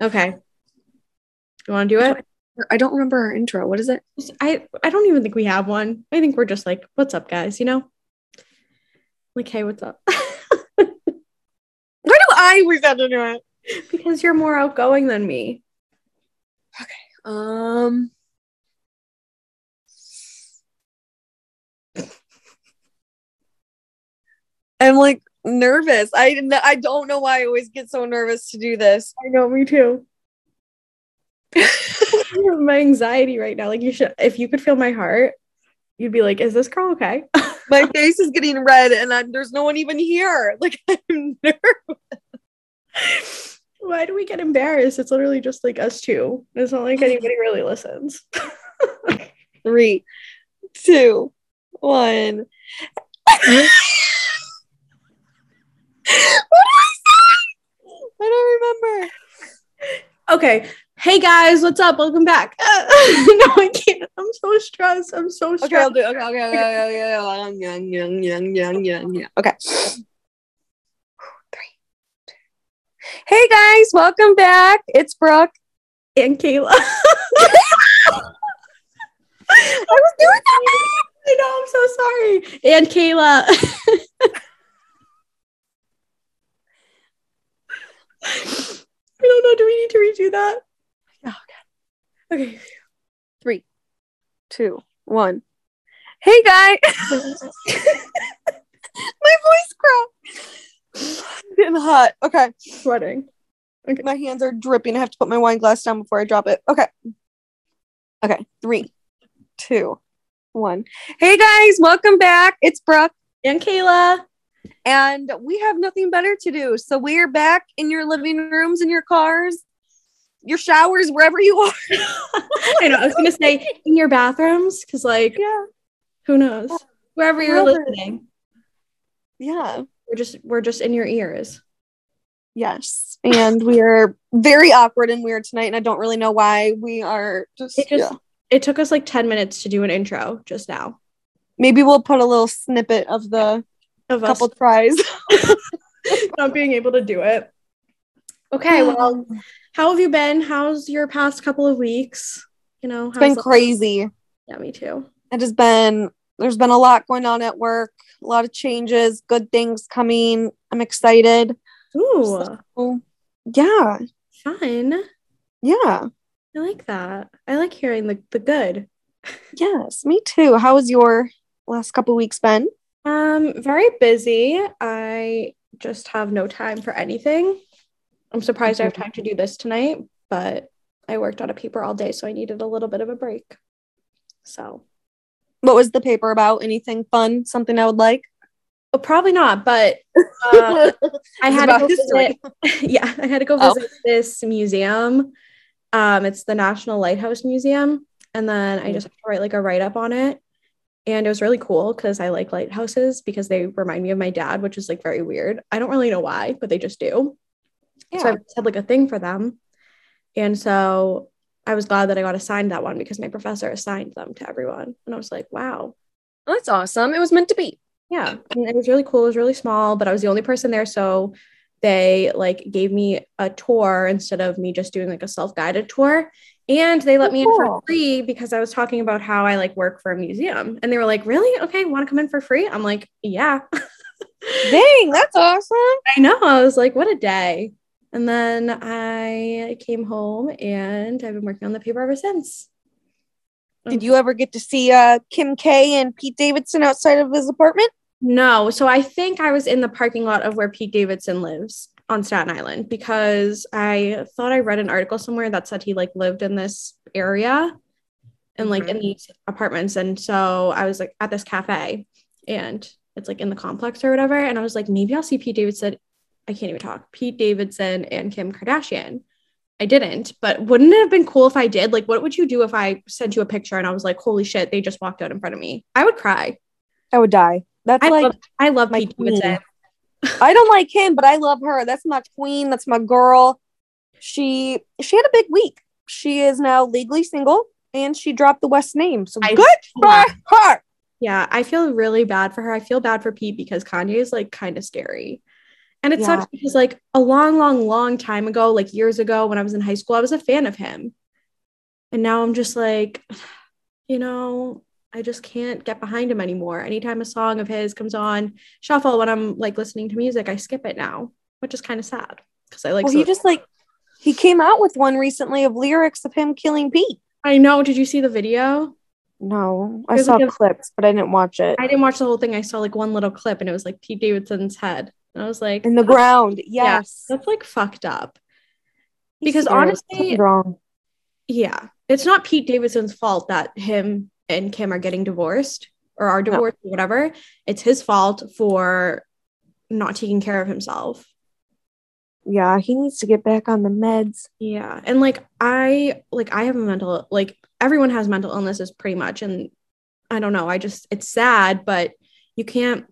Okay. You want to do it? I don't remember our intro. What is it? I I don't even think we have one. I think we're just like, what's up, guys? You know, like, hey, what's up? Why do I always have to do it? because you're more outgoing than me. Okay. Um. I'm like nervous. I I don't know why I always get so nervous to do this. I know, me too. my anxiety right now. Like you should, if you could feel my heart, you'd be like, "Is this girl okay?" My face is getting red, and I, there's no one even here. Like I'm nervous. Why do we get embarrassed? It's literally just like us two. It's not like anybody really listens. Three, two, one. What did I say? I don't remember. okay. Hey guys, what's up? Welcome back. no, I can't. I'm so stressed. I'm so stressed. Okay, I'll do. Okay, okay, okay, okay, okay. Okay. Hey guys, welcome back. It's Brooke. And Kayla. I was doing that. I know, I'm so sorry. And Kayla. I don't know. Do we need to redo that? Oh, Okay. Three, two, one. Hey guys. My voice cracked. Getting hot. Okay. Sweating. Okay. My hands are dripping. I have to put my wine glass down before I drop it. Okay. Okay. Three, two, one. Hey guys, welcome back. It's Brooke. And Kayla. And we have nothing better to do. So we're back in your living rooms, in your cars, your showers, wherever you are. I know. I was gonna say in your bathrooms, because like yeah, who knows? Wherever you're Wherever. listening, yeah, we're just we're just in your ears. yes. And we are very awkward and weird tonight, and I don't really know why. We are just, It just yeah. it took us like 10 minutes to do an intro just now. Maybe we'll put a little snippet of the Of couple us tries. not being able to do it. Okay, well, how have you been? How's your past couple of weeks? You know, it's been crazy. Yeah, me too. It has been. There's been a lot going on at work. A lot of changes. Good things coming. I'm excited. Ooh, So, yeah, fun. yeah. I like that. I like hearing the, the good. Yes, me too. How has your last couple weeks been? Um, very busy. I just have no time for anything. I'm surprised I have time to do this tonight, but I worked on a paper all day, so I needed a little bit of a break. So, What was the paper about? Anything fun? Something I would like? well, probably not, but uh, I had to go history. visit, yeah, I had to go Oh. visit this museum. Um, it's the National Lighthouse Museum, and then I just have to write like a write up on it. And it was really cool because I like lighthouses because they remind me of my dad, which is like very weird. I don't really know why, but they just do. So I Yeah. had like a thing for them. And so I was glad that I got assigned that one because my professor assigned them to everyone. And I was like, wow, that's awesome. It was meant to be. yeah. And it was really cool. It was really small, but I was the only person there. So they like gave me a tour instead of me just doing like a self-guided tour. And they let Oh, me in for free because I was talking about how I like work for a museum. And they were like, really? Okay, want to come in for free? I'm like, yeah. Dang, that's awesome. I know. I was like, what a day. And then I came home and I've been working on the paper ever since. Did you ever get to see uh, Kim K and Pete Davidson outside of his apartment? No. So I think I was in the parking lot of where Pete Davidson lives on Staten Island because I thought I read an article somewhere that said he like lived in this area and like in mm-hmm. these apartments. And so I was like at this cafe and it's like in the complex or whatever. And I was like, maybe I'll see Pete Davidson. I can't even talk. Pete Davidson and Kim Kardashian. I didn't, but wouldn't it have been cool if I did? Like, what would you do if I sent you a picture and I was like, holy shit, they just walked out in front of me? I would cry. I would die. That's I like love, I love my Pete. Davidson. I don't like him, but I love her. That's my queen. That's my girl. She she had a big week. She is now legally single and she dropped the West name. So I- good for her. Yeah, I feel really bad for her. I feel bad for Pete because Kanye is like kind of scary. And it Yeah. sucks because like a long, long, long time ago, like years ago when I was in high school, I was a fan of him. And now I'm just like, you know, I just can't get behind him anymore. Anytime a song of his comes on shuffle when I'm like listening to music, I skip it now, which is kind of sad because I like well, so- he just like he came out with one recently of lyrics of him killing Pete. I know. Did you see the video? No, I There's saw like a- clips, but I didn't watch it. I didn't watch the whole thing. I saw like one little clip and it was like Pete Davidson's head. And I was like, In the ground, yes. that's like fucked up. He's because honestly- wrong. Yeah. It's not Pete Davidson's fault that him and Kim are getting divorced or are divorced or whatever. It's his fault for not taking care of himself. Yeah, he needs to get back on the meds. Yeah. And like I like I have a mental like everyone has mental illnesses pretty much and I don't know, I just it's sad but you can't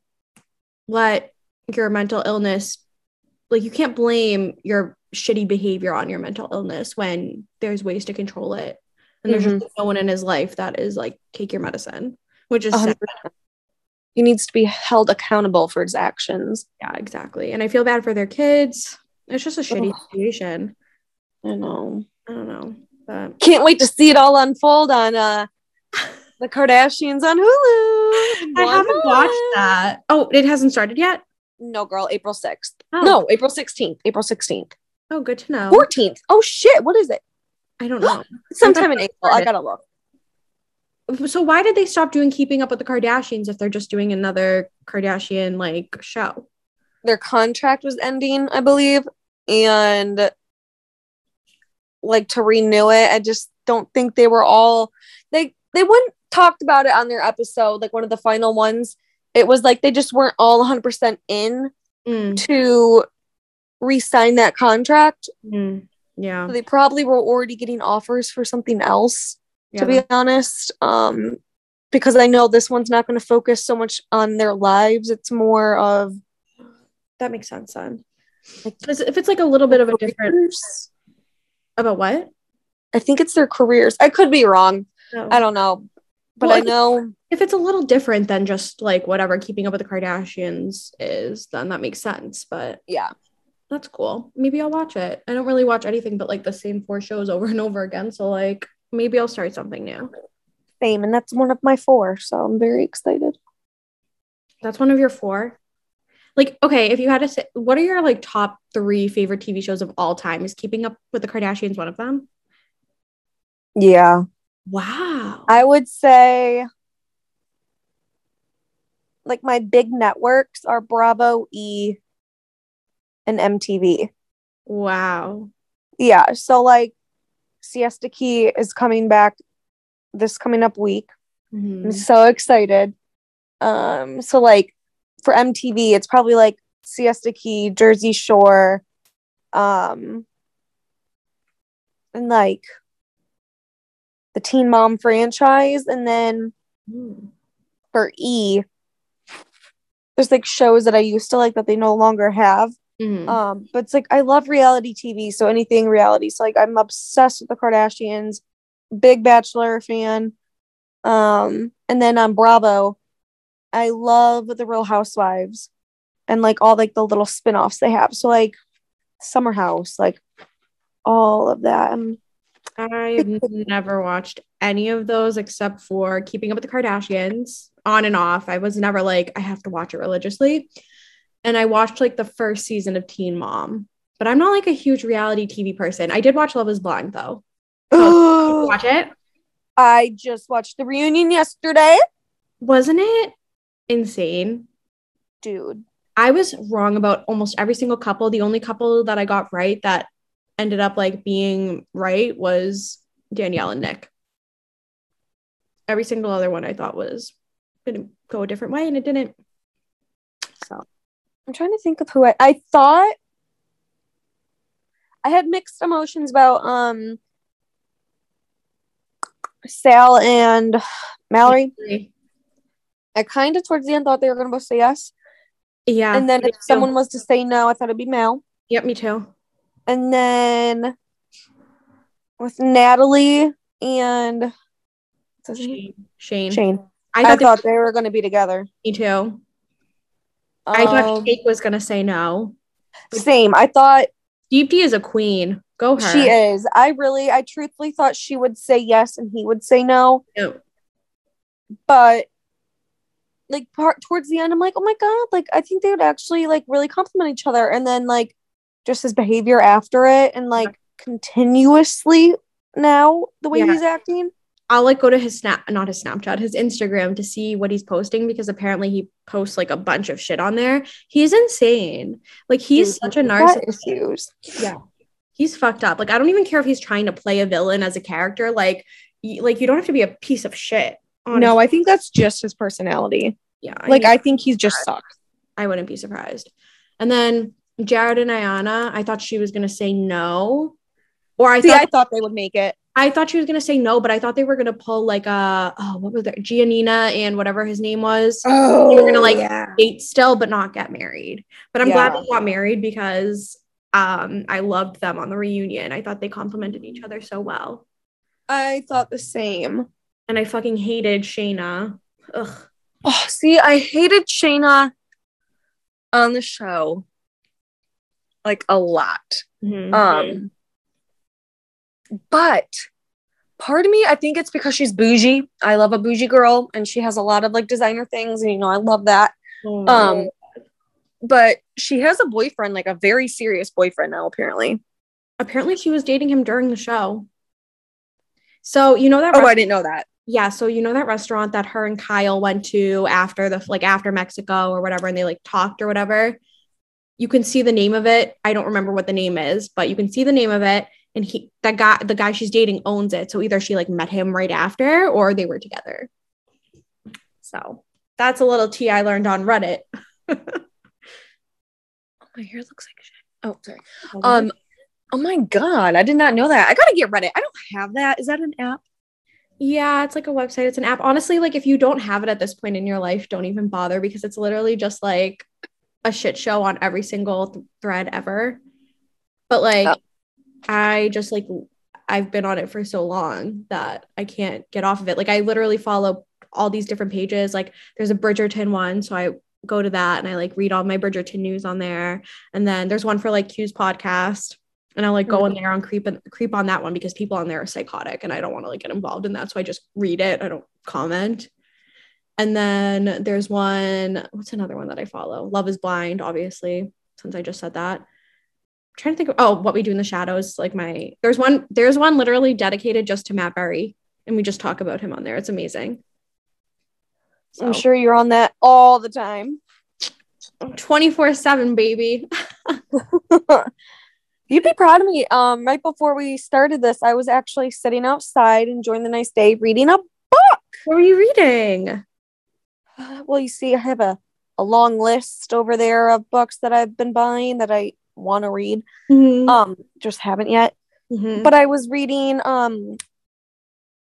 let your mental illness like you can't blame your shitty behavior on your mental illness when there's ways to control it. And there's just no one in his life that is like take your medicine, which is. He needs to be held accountable for his actions. yeah, exactly. And I feel bad for their kids. It's just a shitty Ugh. situation. I know. I don't know. But Can't wait to see it all unfold on uh the Kardashians on Hulu. I haven't watched that. Oh, it hasn't started yet? No, girl, April 6th. Oh. No, April 16th. April 16th. Oh, good to know. 14th. Oh shit, what is it? I don't know. Sometime in April. I gotta look. So why did they stop doing Keeping Up with the Kardashians if they're just doing another Kardashian like show? Their contract was ending, I believe, and like to renew it. I just don't think they were all they they wouldn't talked about it on their episode, like one of the final ones. It was like they just weren't all 100% in Mm, to re-sign that contract. mm, yeah. So they probably were already getting offers for something else. yeah to be honest. Um, because I know this one's not going to focus so much on their lives. It's more of that makes sense then. Like- 'Cause if it's like a little bit of a different careers. about what? I think it's their careers. I could be wrong. No. I don't know, but Well, I I- know. if it's a little different than just like whatever keeping up with the Kardashians is, then that makes sense. But Yeah, that's cool. Maybe I'll watch it. I don't really watch anything but like the same four shows over and over again. So like maybe I'll start something new. same, and that's one of my four. So I'm very excited. That's one of your four. Like, okay, if you had to say what are your like top three favorite TV shows of all time? Is keeping up with the Kardashians one of them? Yeah, Wow. I would say like my big networks are Bravo, E, and MTV. wow. Yeah, so like Siesta Key is coming back this coming up week. Mhm. I'm so excited. Um, so like for MTV, it's probably like Siesta Key, Jersey Shore, um, and like the Teen Mom franchise, and then Mm. for E, there's like shows that I used to like that they no longer have. Mhm. Um, but it's like I love reality TV, so anything reality. So like I'm obsessed with the Kardashians, big Bachelor fan. Um, and then on Bravo, I love the Real Housewives and like all like the little spin-offs they have. So like Summer House, like all of that. Um, I've never watched any of those except for Keeping Up with the Kardashians on and off. I was never like, I have to watch it religiously. And I watched like the first season of Teen Mom, but I'm not like a huge reality TV person. I did watch Love is Blind though. Watch it. I just watched the reunion yesterday. Wasn't it insane? Dude, I was wrong about almost every single couple. The only couple that I got right that ended up like being right was Danielle and Nick. Every single other one I thought was gonna go a different way and it didn't. I'm trying to think of who I, I thought I had mixed emotions about um Sal and Mallory. I kind of towards the end thought they were gonna both say yes. yeah. and then if too. someone was to say no, I thought it'd be Mel. Yep, me too. And then with Natalie and what's his name? Shane. Shane. Shane. I I thought, thought, they were gonna be together. me too. I thought Um, Shake was gonna say no. Same. I thought Deepti is a queen. Go her. she is. I really, I truthfully thought she would say yes and he would say no. Yep. But like part towards the end, I'm like, oh my god, like I think they would actually like really compliment each other. And then like just his behavior after it and like continuously now the way Yeah. he's acting. I'll like go to his snap, not his Snapchat, his Instagram to see what he's posting because apparently he posts like a bunch of shit on there. He's insane. Like he's such a narcissist. Yeah. He's fucked up. Like I don't even care if he's trying to play a villain as a character. Like, y- like you don't have to be a piece of shit. No, I think that's just his personality. yeah. Like I think he's just sucks. I wouldn't be surprised. And then Jarrette and Iyanna, I thought she was gonna say no, or I See, thought I thought they would make it. I thought she was gonna say no, but I thought they were gonna pull like a oh what was that Giannina and whatever his name was Oh, They were gonna, like, yeah. date still but not get married. But I'm glad they got married because um I loved them on the reunion. I thought they complimented each other so well, I thought the same. and I fucking hated Shaina. Ugh. Oh, see, I hated Shaina on the show like a lot. Mhm. Um, but part of me, I think it's because she's bougie. I love a bougie girl, and she has a lot of like designer things, and you know, I love that. Oh. Um, but she has a boyfriend, like a very serious boyfriend now, apparently. apparently she was dating him during the show. So you know that Oh, rest- I didn't know that. yeah, so you know that restaurant that her and Kyle went to after the like after Mexico or whatever, and they like talked or whatever. You can see the name of it. I don't remember what the name is, but you can see the name of it. And he that guy, the guy she's dating owns it. So either she like met him right after or they were together. So that's a little tea I learned on Reddit. Oh my hair looks like shit. Oh, sorry. Um, oh my god, I did not know that. I gotta get Reddit. I don't have that. Is that an app? Yeah, it's like a website. It's an app. Honestly, like if you don't have it at this point in your life, don't even bother because it's literally just like a shit show on every single th- thread ever. But like Oh. I just like I've been on it for so long that I can't get off of it. Like I literally follow all these different pages. Like there's a Bridgerton one, so I go to that and I like read all my Bridgerton news on there. And then there's one for like Q's podcast. And I like go in mm-hmm. there and creep and creep on that one because people on there are psychotic and I don't want to like get involved in that. So I just read it. I don't comment. And then there's one, what's another one that I follow? Love is blind, obviously, since I just said that. Trying to think of oh, what we do in the shadows. Like my there's one, there's one literally dedicated just to Matt Berry. And we just talk about him on there. It's amazing. I'm sure you're on that all the time. 24-7, baby. You'd be proud of me. Um, right before we started this, I was actually sitting outside enjoying the nice day, reading a book. What were you reading? Well, you see, I have a, a long list over there of books that I've been buying that I want to read. Mhm. Um, just haven't yet. Mhm. But I was reading um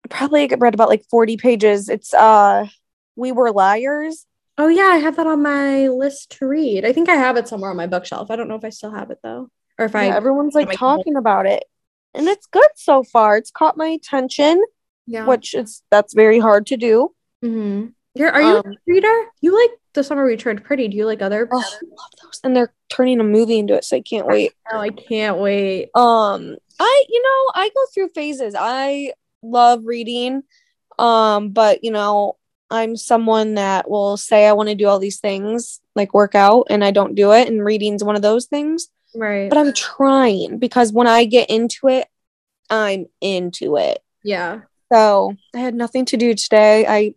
probably read about like 40 pages. It's uh We Were Liars. Oh yeah, I have that on my list to read. I think I have it somewhere on my bookshelf. I don't know if I still have it though, or if I. Everyone's like talking about it. And it's good so far. It's caught my attention, Yeah. which is that's very hard to do. hmm You're, are you Um, a reader? You like the summer we turned pretty? Do you like other? Oh, I love those. And they're turning a movie into it, so I can't wait. Oh, I can't wait. Um, I you know, I go through phases. I love reading. Um, but you know, I'm someone that will say I want to do all these things, like work out, and I don't do it. And reading's one of those things. Right. But I'm trying because when I get into it, I'm into it. yeah. So I had nothing to do today. I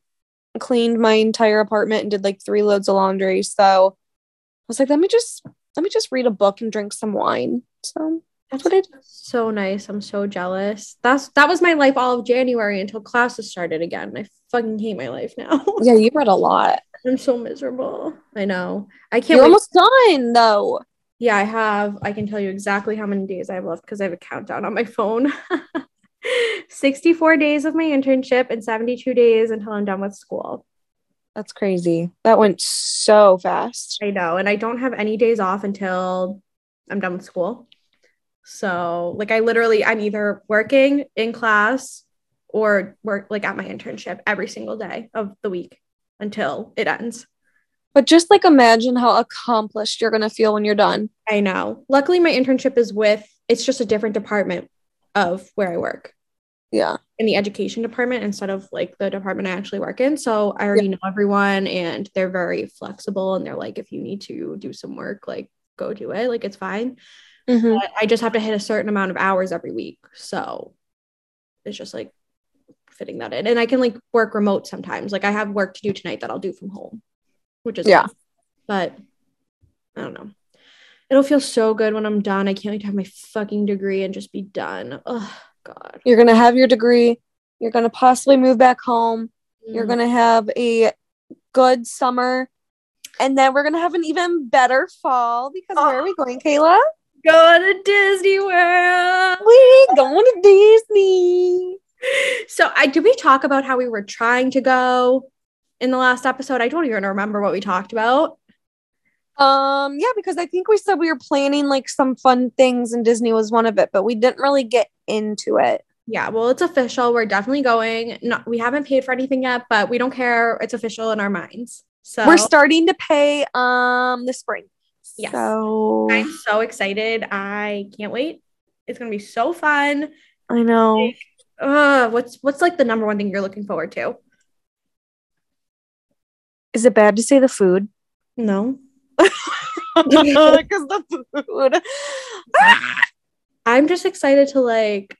cleaned my entire apartment and did like three loads of laundry. So I was like, let me just let me just read a book and drink some wine. So that's what I did. So nice. I'm so jealous. That's that was my life all of January until classes started again. I fucking hate my life now. Yeah, you read a lot. I'm so miserable. I know. I can't You're wait. almost done though. Yeah, I have. I can tell you exactly how many days I have left because I have a countdown on my phone. 64 days of my internship and 72 days until I'm done with school. That's crazy. That went so fast. I know. And I don't have any days off until I'm done with school. So, like, I literally, I'm either working in class or work like at my internship every single day of the week until it ends. But just like imagine how accomplished you're gonna feel when you're done. I know. Luckily, my internship is with, it's just a different department of where I work Yeah. in the education department instead of like the department I actually work in. So I already know everyone and they're very flexible and they're like, if you need to do some work, like go do it. Like it's fine. Mhm. But I just have to hit a certain amount of hours every week. So it's just like fitting that in. And I can like work remote sometimes. Like I have work to do tonight that I'll do from home, which is Yeah. But I don't know. It'll feel so good when I'm done. I can't wait to have my fucking degree and just be done. Oh God. You're gonna have your degree. You're gonna possibly move back home. You're Mm. gonna have a good summer. And then we're gonna have an even better fall because where are we going, Kayla? go to Disney World. We going to Disney. So I did we talk about how we were trying to go in the last episode? I don't even remember what we talked about. Um, yeah, because I think we said we were planning like some fun things and Disney was one of it, but we didn't really get into it. Yeah, well, it's official. We're definitely going. Not we haven't paid for anything yet, but we don't care. It's official in our minds. So We're starting to pay um this spring. Yes. So I'm so excited. I can't wait. It's gonna be so fun. I know. Uh, what's what's like the number one thing you're looking forward to? Is it bad to say the food? No. Because the food. I'm just excited to like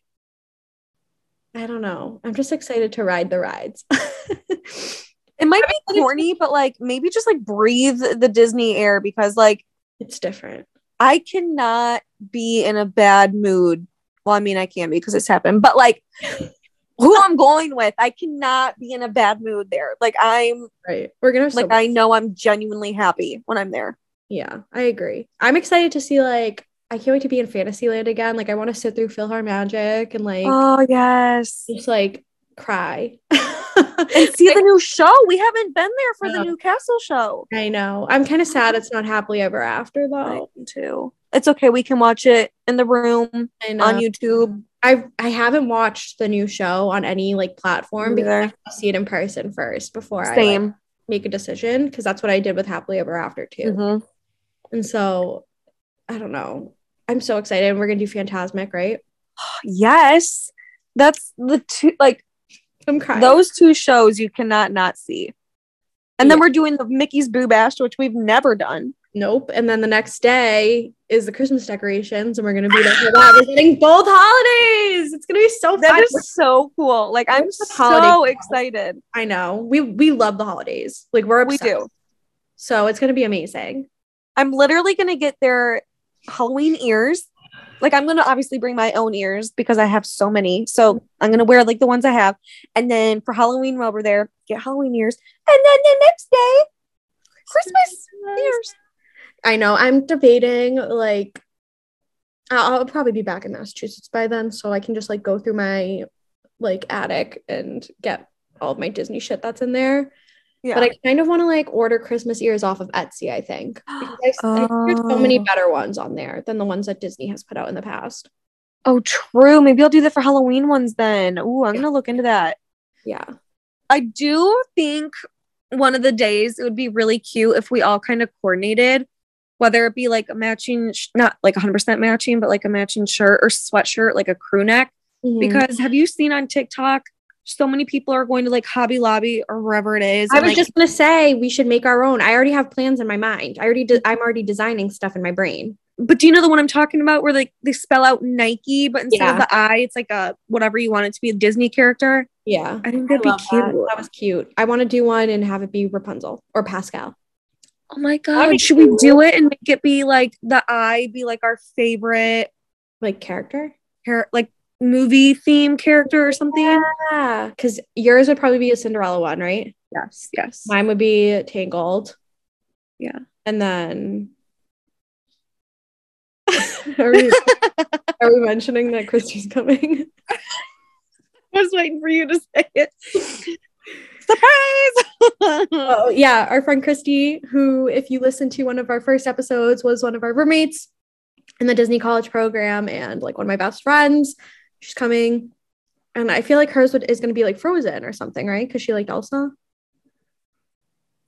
I don't know. I'm just excited to ride the rides. It might be corny, but like maybe just like breathe the Disney air because like it's different. I cannot be in a bad mood. Well, I mean, I can be because it's happened, but like who I'm going with, I cannot be in a bad mood there. Like I'm Right. We're gonna have so like I know I'm genuinely happy when I'm there. Yeah, I agree. I'm excited to see like I can't wait to be in Fantasyland again. Like I want to sit through PhilharMagic and like Oh yes. just like cry. And see the new show. We haven't been there for the new castle show. I know. I'm kind of sad it's not happily ever after I though. am too. It's okay. We can watch it in the room I on YouTube. I I haven't watched the new show on any like platform because I have to see it in person first before I like, make a decision because that's what I did with Happily Ever After too. Mhm. And so I don't know. I'm so excited. We're gonna do Fantasmic, right? Yes. That's the two like I'm crying. those two shows you cannot not see. And then we're doing the Mickey's Boo Bash, which we've never done. Nope. And then the next day is the Christmas decorations, and we're gonna be there for that. We're getting both holidays. It's gonna be so fun. That is so cool. Like I'm It's a holiday so excited. I know. We we love the holidays. Like we're We do. So it's gonna be amazing. I'm literally gonna get their Halloween ears. Like I'm gonna obviously bring my own ears because I have so many. So I'm gonna wear like the ones I have. And then for Halloween while we're there, get Halloween ears. And then the next day, Christmas ears. I know. I'm debating like I'll, I'll probably be back in Massachusetts by then, so I can just like go through my like attic and get all of my Disney shit that's in there. Yeah. But I kind of want to like order Christmas ears off of Etsy, I think. Because I, think there's so many Oh. better ones on there than the ones that Disney has put out in the past. oh, true. Maybe I'll do that for Halloween ones then. Ooh, I'm gonna look into that. Yeah. I do think one of the days it would be really cute if we all kind of coordinated, whether it be like a matching, sh- not like 100% matching, but like a matching shirt or sweatshirt, like a crew neck. Mhm. Because have you seen on TikTok, so many people are going to like Hobby Lobby or wherever it is. I and, was like, just gonna say we should make our own. I already have plans in my mind. I already de- I'm already designing stuff in my brain. but do you know the one I'm talking about where like they spell out Nike, but instead of the I, it's like a whatever you want it to be a Disney character? Yeah. I think I that'd be cute. that. That was cute. I want to do one and have it be Rapunzel or Pascal. Oh my god, should we do it and make it be like the I be like our favorite Like character? char- like movie theme character or something? Yeah. Because yours would probably be a Cinderella one, right? Yes, yes. Mine would be Tangled. Yeah. And then are, we, are we mentioning that Christy's coming? I was waiting for you to say it. Surprise! Oh, yeah. Our friend Christy, who, if you listen to one of our first episodes, was one of our roommates in the Disney College program and like one of my best friends. She's coming. And I feel like hers would, is going to be like Frozen or something, right? Because she liked Elsa.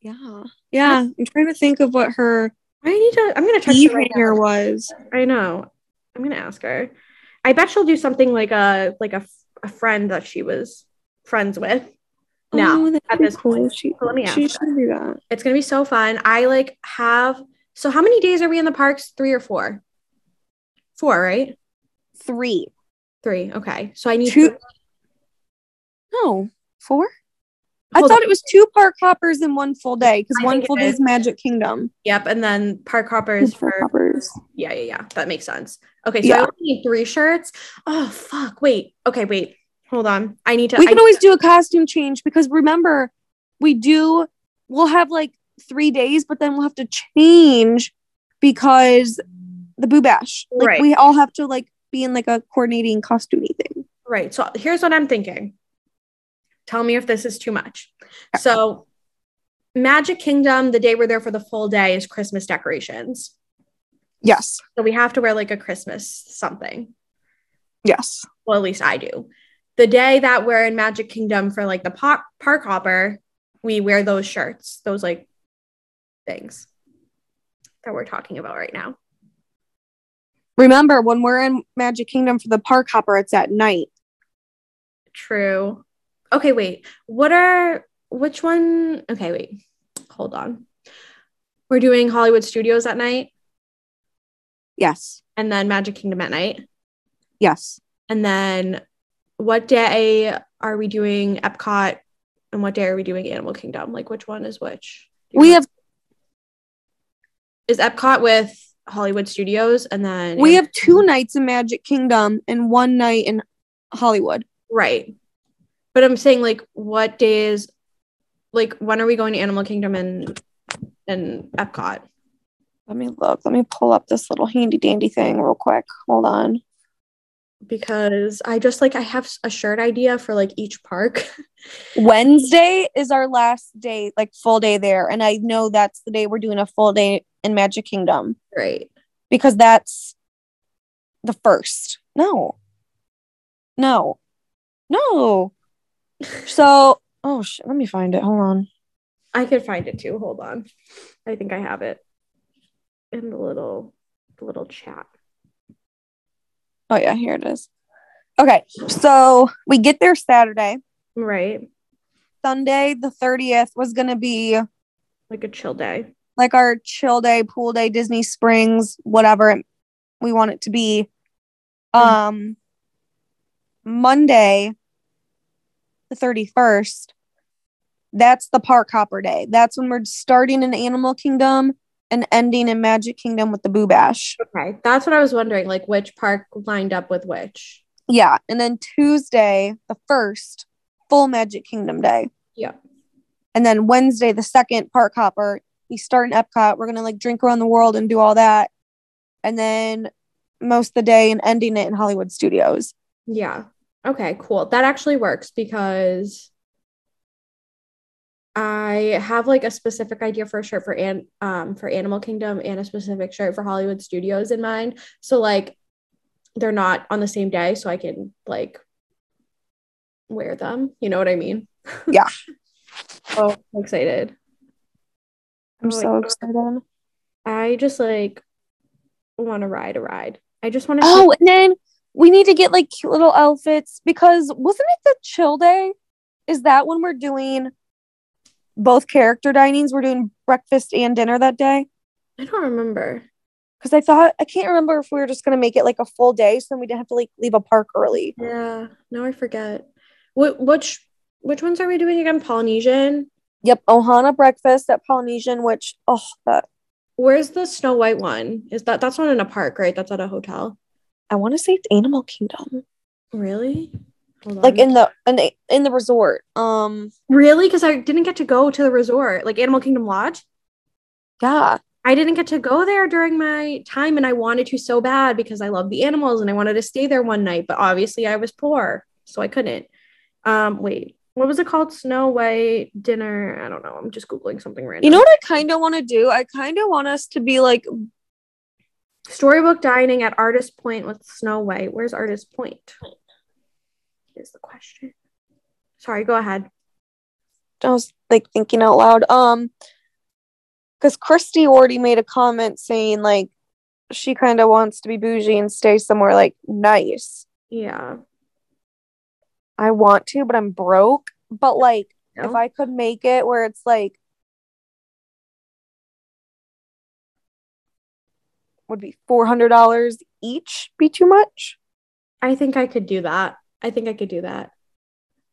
Yeah. Yeah. I'm trying to think of what her I need to. I'm gonna check her right hair now. was. I know. I'm gonna ask her. I bet she'll do something like a like a, a friend that she was friends with. Oh, now Oh, at be this point. She, So let me ask. she ask should do that. it's gonna be so fun. I like have. So how many days are we in the parks? Three or four? Four, right? Three. Three. Okay. So I need Two- to. No. Four? I thought on. it was two park hoppers in one full day because one full day is. Magic Kingdom. Yep. And then park hoppers for. hoppers. Yeah, yeah, yeah. That makes sense. Okay. So I only need three shirts. Oh fuck. Wait. Okay. Wait. Hold on. I need to. We can need always do a costume change because remember, we do, we'll have like three days, but then we'll have to change because the Boo Bash. Like Right. we all have to like be in like a coordinating costumey thing. Right. So here's what I'm thinking. Tell me if this is too much. So, Magic Kingdom, the day we're there for the full day is Christmas decorations. Yes. So we have to wear like a Christmas something. Yes. Well, at least I do. The day that we're in Magic Kingdom for like the park, park hopper, we wear those shirts, those like things that we're talking about right now. Remember, when we're in Magic Kingdom for the park hopper, it's at night. True. Okay, wait. What are which one? Okay, wait. Hold on. We're doing Hollywood Studios at night Yes. and then Magic Kingdom at night. Yes. And then what day are we doing Epcot and what day are we doing Animal Kingdom? Like which one is which? We know? have is Epcot with Hollywood Studios and then we have two nights in Magic Kingdom and one night in Hollywood. right. But I'm saying like what days like when are we going to Animal Kingdom and and Epcot? Let me look. Let me pull up this little handy dandy thing real quick. Hold on. because I just like I have a shirt idea for like each park. Wednesday is our last day, like full day there. And I know that's the day we're doing a full day in Magic Kingdom right. because that's the first. No. No. No. So, oh, shit. Let me find it. Hold on. I could find it too. Hold on. I think I have it in the little the little chat. Oh, yeah. Here it is. Okay. So we get there Saturday. Right. Sunday, the 30th, was going to be Like a chill day. Like our chill day, pool day, Disney Springs, whatever we want it to be. Um Monday the 31st, that's the park hopper day. That's when we're starting in Animal Kingdom and ending in Magic Kingdom with the Boo Bash. Okay. That's what I was wondering, like which park lined up with which. Yeah, and then Tuesday the 1st, full Magic Kingdom day. Yeah. And then Wednesday the 2nd, park hopper. We start in Epcot. We're going to like drink around the world and do all that. And then most of the day and ending it in Hollywood Studios. Yeah. Okay, cool. That actually works because I have like a specific idea for a shirt for an um for Animal Kingdom and a specific shirt for Hollywood Studios in mind. So like they're not on the same day, so I can like wear them. You know what I mean? Yeah. oh, I'm excited. I'm so like- excited. I just like want to ride a ride. I just want to Oh, and then we need to get like cute little outfits because wasn't it the chill day? Is that when we're doing both character dinings? We're doing breakfast and dinner that day? I don't remember. Because I thought I can't remember if we were just gonna make it like a full day, so then we didn't have to like leave a park early. Yeah, now I forget. What which which ones are we doing again? Polynesian. Yep, Ohana breakfast at Polynesian, which oh that Where's the Snow White one? Is that that's not in a park, right? That's at a hotel. I want to say it's Animal Kingdom, Really? Hold on. like in the in the, in the resort. Um, really? Because I didn't get to go to the resort, like Animal Kingdom Lodge. yeah, I didn't get to go there during my time, and I wanted to so bad because I love the animals and I wanted to stay there one night. But obviously, I was poor, so I couldn't. Um, wait, what was it called? Snow White dinner? I don't know. I'm just googling something random. you know what I kind of want to do? I kind of want us to be like Storybook dining at Artist Point with Snow White. Where's Artist Point? Is the question. Sorry, go ahead. I was like thinking out loud. Um, because Christy already made a comment saying like she kind of wants to be bougie and stay somewhere like nice. Yeah. I want to, but I'm broke. But like, Yeah. if I could make it where it's like, would be four hundred dollars each be too much? I think I could do that. I think I could do that.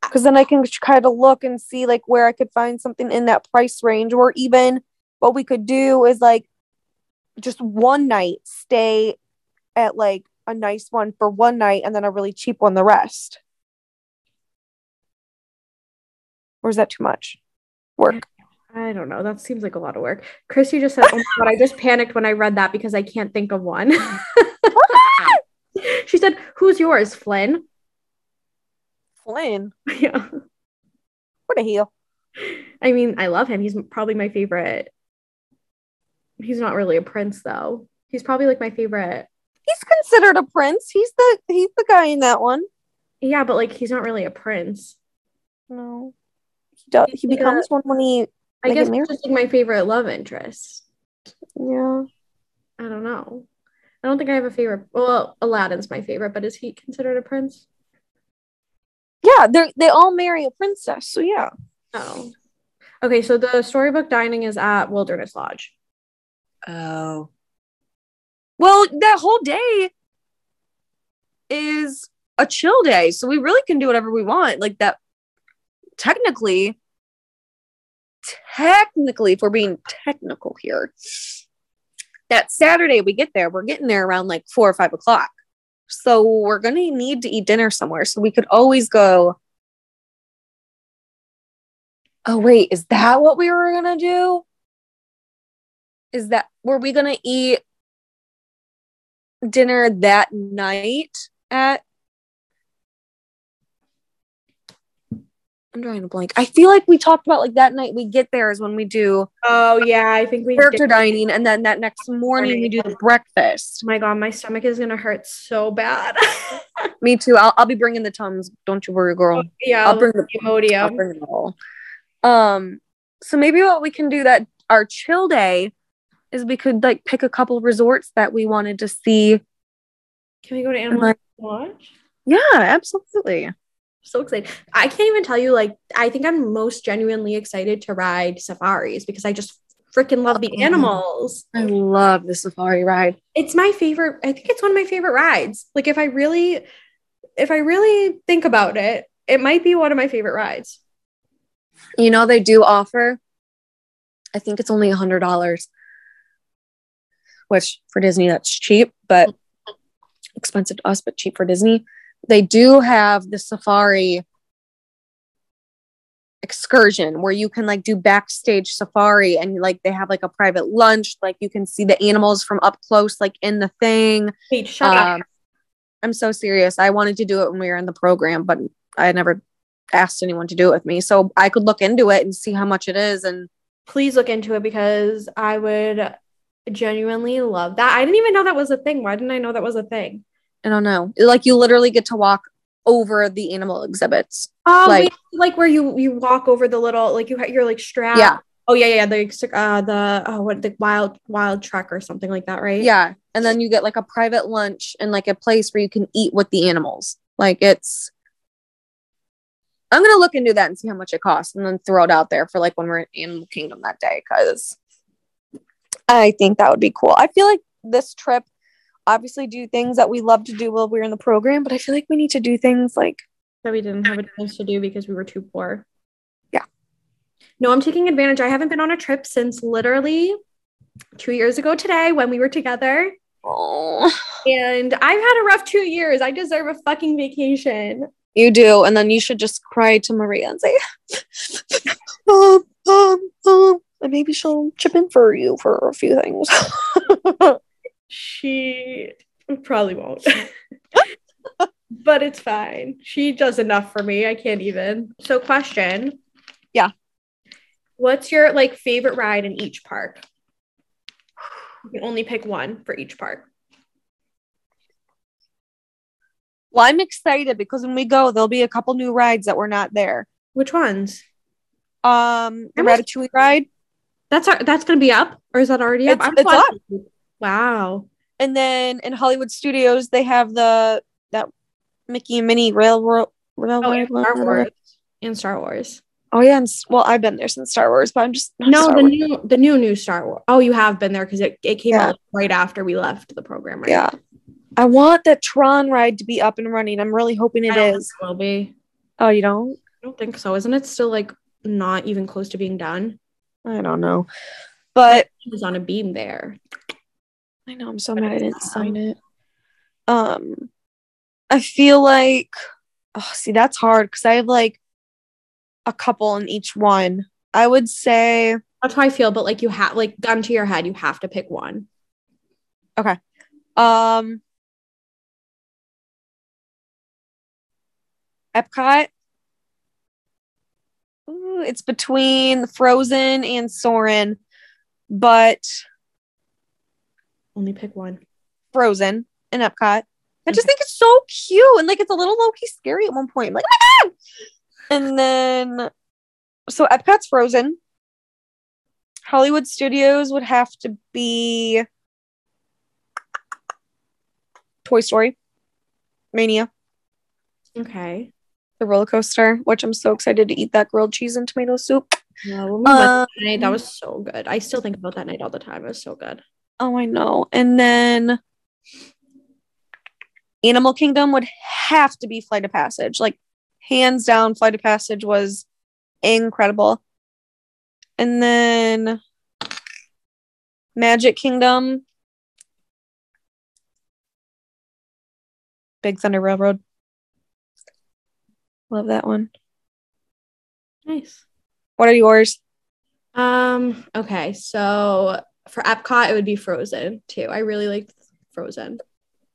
Because then I can kind of look and see like where I could find something in that price range, or even what we could do is like just one night stay at like a nice one for one night and then a really cheap one the rest. Or is that too much work? I don't know. That seems like a lot of work. Christy just said, "Oh my god, I just panicked when I read that because I can't think of one." she said, "Who's yours, Flynn?" Flynn, yeah. what a heel. I mean, I love him. He's probably my favorite. He's not really a prince though. He's probably like my favorite. He's considered a prince. He's the he's the guy in that one. Yeah, but like he's not really a prince. No, does. He He's like a- becomes one when he. I guess he's just like my favorite love interest. Yeah, I don't know. I don't think I have a favorite. Well, Aladdin's my favorite, but is he considered a prince? yeah. They they all marry a princess. So yeah. Oh. Okay, so the storybook dining is at Wilderness Lodge. Oh. Well, that whole day is a chill day, so we really can do whatever we want. Like that. Technically, technically, if we're being technical here, that Saturday we get there, we're getting there around like four or five o'clock. So we're gonna need to eat dinner somewhere. So we could always go. Oh wait, is that what we were gonna do? Is that were we gonna eat dinner that night at? I'm drawing a blank. I feel like we talked about like that night we get there is when we do Oh yeah, I think we character did. dining, and then that next morning we do the breakfast. Oh my god, my stomach is gonna hurt so bad. Me too. I'll, I'll be bringing the tums. Don't you worry, girl. yeah, I'll bring the I'll bring it all. Um, so maybe what we can do that our chill day is we could like pick a couple resorts that we wanted to see. Can we go to Animal Lodge? Yeah, absolutely. So excited. I can't even tell you, like, I think I'm most genuinely excited to ride safaris because I just freaking love the Oh. animals. I love the safari ride. It's my favorite. I think it's one of my favorite rides. Like, if I really, if I really think about it, it might be one of my favorite rides. You know, they do offer, I think it's only a hundred dollars, which for Disney, that's cheap, but expensive to us, but cheap for Disney. They do have the safari excursion where you can like do backstage safari and like they have like a private lunch, like you can see the animals from up close, like in the thing. Wait, shut up. Um, I'm so serious. I wanted to do it when we were in the program, but I never asked anyone to do it with me. So I could look into it and see how much it is. And Please look into it because I would genuinely love that. I didn't even know that was a thing. Why didn't I know that was a thing? I don't know. Like you literally get to walk over the animal exhibits. Oh, Like- wait, like where you you walk over the little like you you're like strapped. Yeah. Oh yeah, yeah. The uh the oh what the wild wild trek or something like that, right? Yeah. And then you get like a private lunch and like a place where you can eat with the animals. Like it's I'm gonna look into that and see how much it costs and then throw it out there for like when we're in Animal Kingdom that day because I think that would be cool. I feel like this trip obviously do things that we love to do while we're in the program, but I feel like we need to do things like that we didn't have a chance to do because we were too poor. Yeah. No, I'm taking advantage. I haven't been on a trip since literally two years ago today when we were together. oh And I've had a rough two years. I deserve a fucking vacation. you do, and then you should just cry to Maria and say, um, um, um, and maybe she'll chip in for you for a few things. She probably won't. but it's fine. She does enough for me. I can't even. So, question. Yeah. What's your like favorite ride in each park? You can only pick one for each park. Well, I'm excited because when we go, there'll be a couple new rides that were not there. Which ones? Um, the Ratatouille ride, That's our, that's gonna be up, or is that already up? It's- watching- Wow. and then in Hollywood Studios they have the that Mickey oh, and Minnie Railroad. Oh, Railroad Star Wars. And Star Wars. Oh yeah, and, well I've been there since Star Wars, but I'm just No, Star the Wars. new the new new Star Wars. Oh, you have been there because it, it came Yeah. out right after we left the program, right? Yeah, I want that Tron ride to be up and running. I'm really hoping it is. it will be. Oh, you don't? I don't think so. Isn't it still like not even close to being done? I don't know, but It was on a beam there. I know I'm so But mad I didn't sign it. Um, I feel like, oh, see, that's hard because I have like a couple in each one. I would say, That's how I feel, but like you have like gun to your head, you have to pick one. Okay. Um, Epcot. Ooh, it's between Frozen and Soarin', but Only pick one. Frozen and Epcot. I just think it's so cute and like it's a little low key scary at one point. I'm like, oh my god! And then, so Epcot's Frozen. Hollywood Studios would have to be Toy Story, Mania, Okay. the roller coaster, which I'm so excited to eat that grilled cheese and tomato soup. Yeah, we went that Um, night, that was so good. I still think about that night all the time. It was so good. Oh, I know. And then Animal Kingdom would have to be Flight of Passage. Like, hands down, Flight of Passage was incredible. And then Magic Kingdom, Big Thunder Railroad. Love that one. Nice. What are yours? Um, okay, so for Epcot, it would be Frozen too. I really liked Frozen.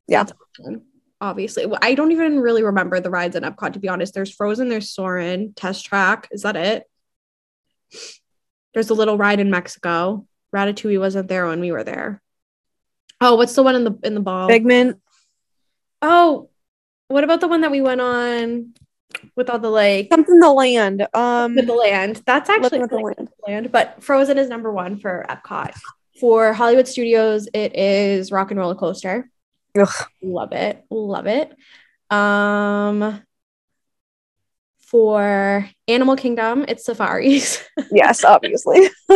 Yeah. That's awesome. Obviously. Well, I don't even really remember the rides in Epcot, to be honest. There's Frozen, there's Soarin', Test Track. Is that it? There's a little ride in Mexico. Ratatouille wasn't there when we were there. Oh, what's the one in the in the ball? Figment. oh, what about the one that we went on with all the like Something the land. Um, with the land? That's actually the land. land, but Frozen is number one for Epcot. For Hollywood Studios, it is Rock and Roller Coaster. Ugh. Love it, love it. Um, for Animal Kingdom, it's Safaris. Yes, obviously.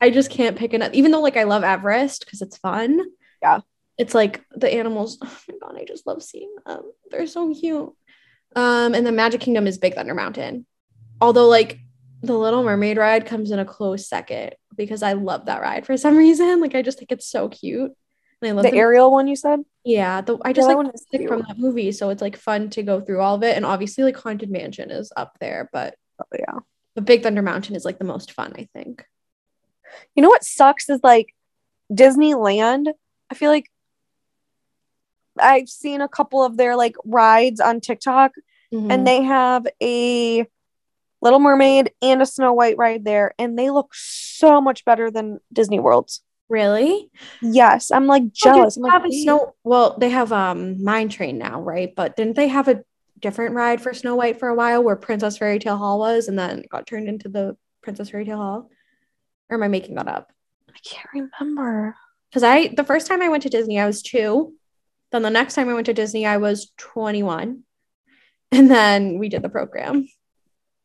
I just can't pick enough, even though like I love Everest because it's fun. Yeah. It's like the animals. Oh my god, I just love seeing them. They're so cute. Um, and the Magic Kingdom is Big Thunder Mountain. Although like the Little Mermaid ride comes in a close second because I love that ride for some reason. Like I just think it's so cute. And I love the the- Ariel one you said? yeah, the I just that like the from that movie, so it's like fun to go through all of it. And obviously, like Haunted Mansion is up there, but Oh, yeah. but Big Thunder Mountain is like the most fun, I think. You know what sucks is like Disneyland. I feel like I've seen a couple of their like rides on TikTok Mhm. and they have a Little Mermaid and a Snow White ride there and they look so much better than Disney World's. really Yes, I'm like Oh, jealous. did I'm they have like, a snow. Well, they have um Mine Train now, right? But didn't they have a different ride for Snow White for a while, where Princess Fairy Tale Hall was, and then got turned into the Princess Fairy Tale Hall? Or am I making that up? I can't remember. Because I the first time I went to Disney, I was two. Then the next time I went to Disney, I was 21. And then we did the program.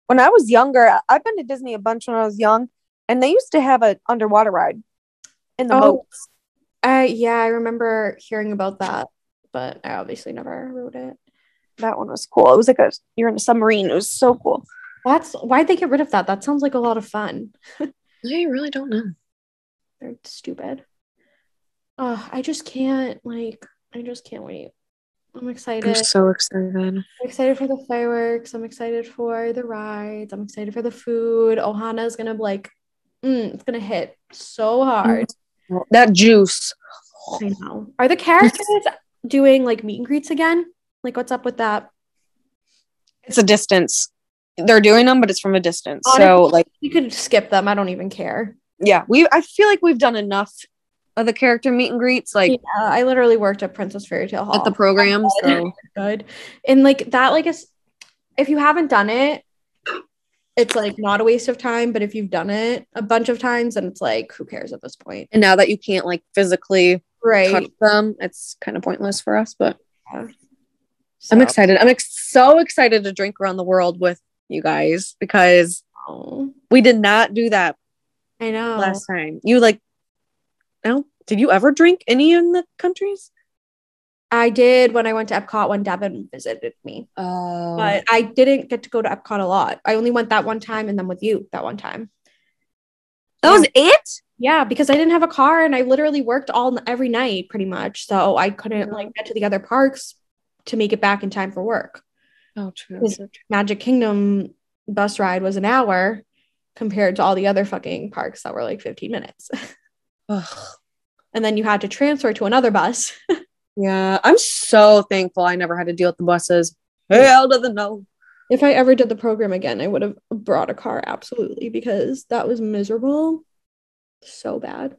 When I was younger, I've been to Disney a bunch when I was young, and they used to have an underwater ride in the Oh. boats. I yeah, I remember hearing about that, but I obviously never rode it. That one was cool. It was like a you're in a submarine. It was so cool. That's why'd they get rid of that? That sounds like a lot of fun. I really don't know. They're stupid. Oh, I just can't like I just can't wait. I'm excited. I'm so excited. I'm excited for the fireworks. I'm excited for the rides. I'm excited for the food. Ohana is gonna like, mm, it's gonna hit so hard. That juice. I know. Are the characters doing like meet and greets again? Like, what's up with that? It's a distance. They're doing them, but it's from a distance. So like You could skip them. I don't even care. yeah, we I feel like we've done enough of the character meet and greets like yeah, I literally worked at Princess Fairy Tale Hall. at the program. So good. And like that, like is if you haven't done it, it's like not a waste of time. But if you've done it a bunch of times, then it's like, who cares at this point? And now that you can't like physically Right. touch them, it's kind of pointless for us. But Yeah. I'm excited. I'm ex- so excited to drink around the world with you guys because Oh, we did not do that I know. last time. You like, no? Did you ever drink any in the countries? I did when I went to Epcot when Devin visited me, Oh, but I didn't get to go to Epcot a lot. I only went that one time and then with you that one time. that was it. Yeah, because I didn't have a car and I literally worked all every night pretty much. So I couldn't like get to the other parks to make it back in time for work. Oh, true. Magic Kingdom bus ride was an hour compared to all the other fucking parks that were like 15 minutes. Ugh. and then you had to transfer to another bus. Yeah, I'm so thankful I never had to deal with the buses. Hell to the no. if I ever did the program again, I would have brought a car absolutely because that was miserable. So bad.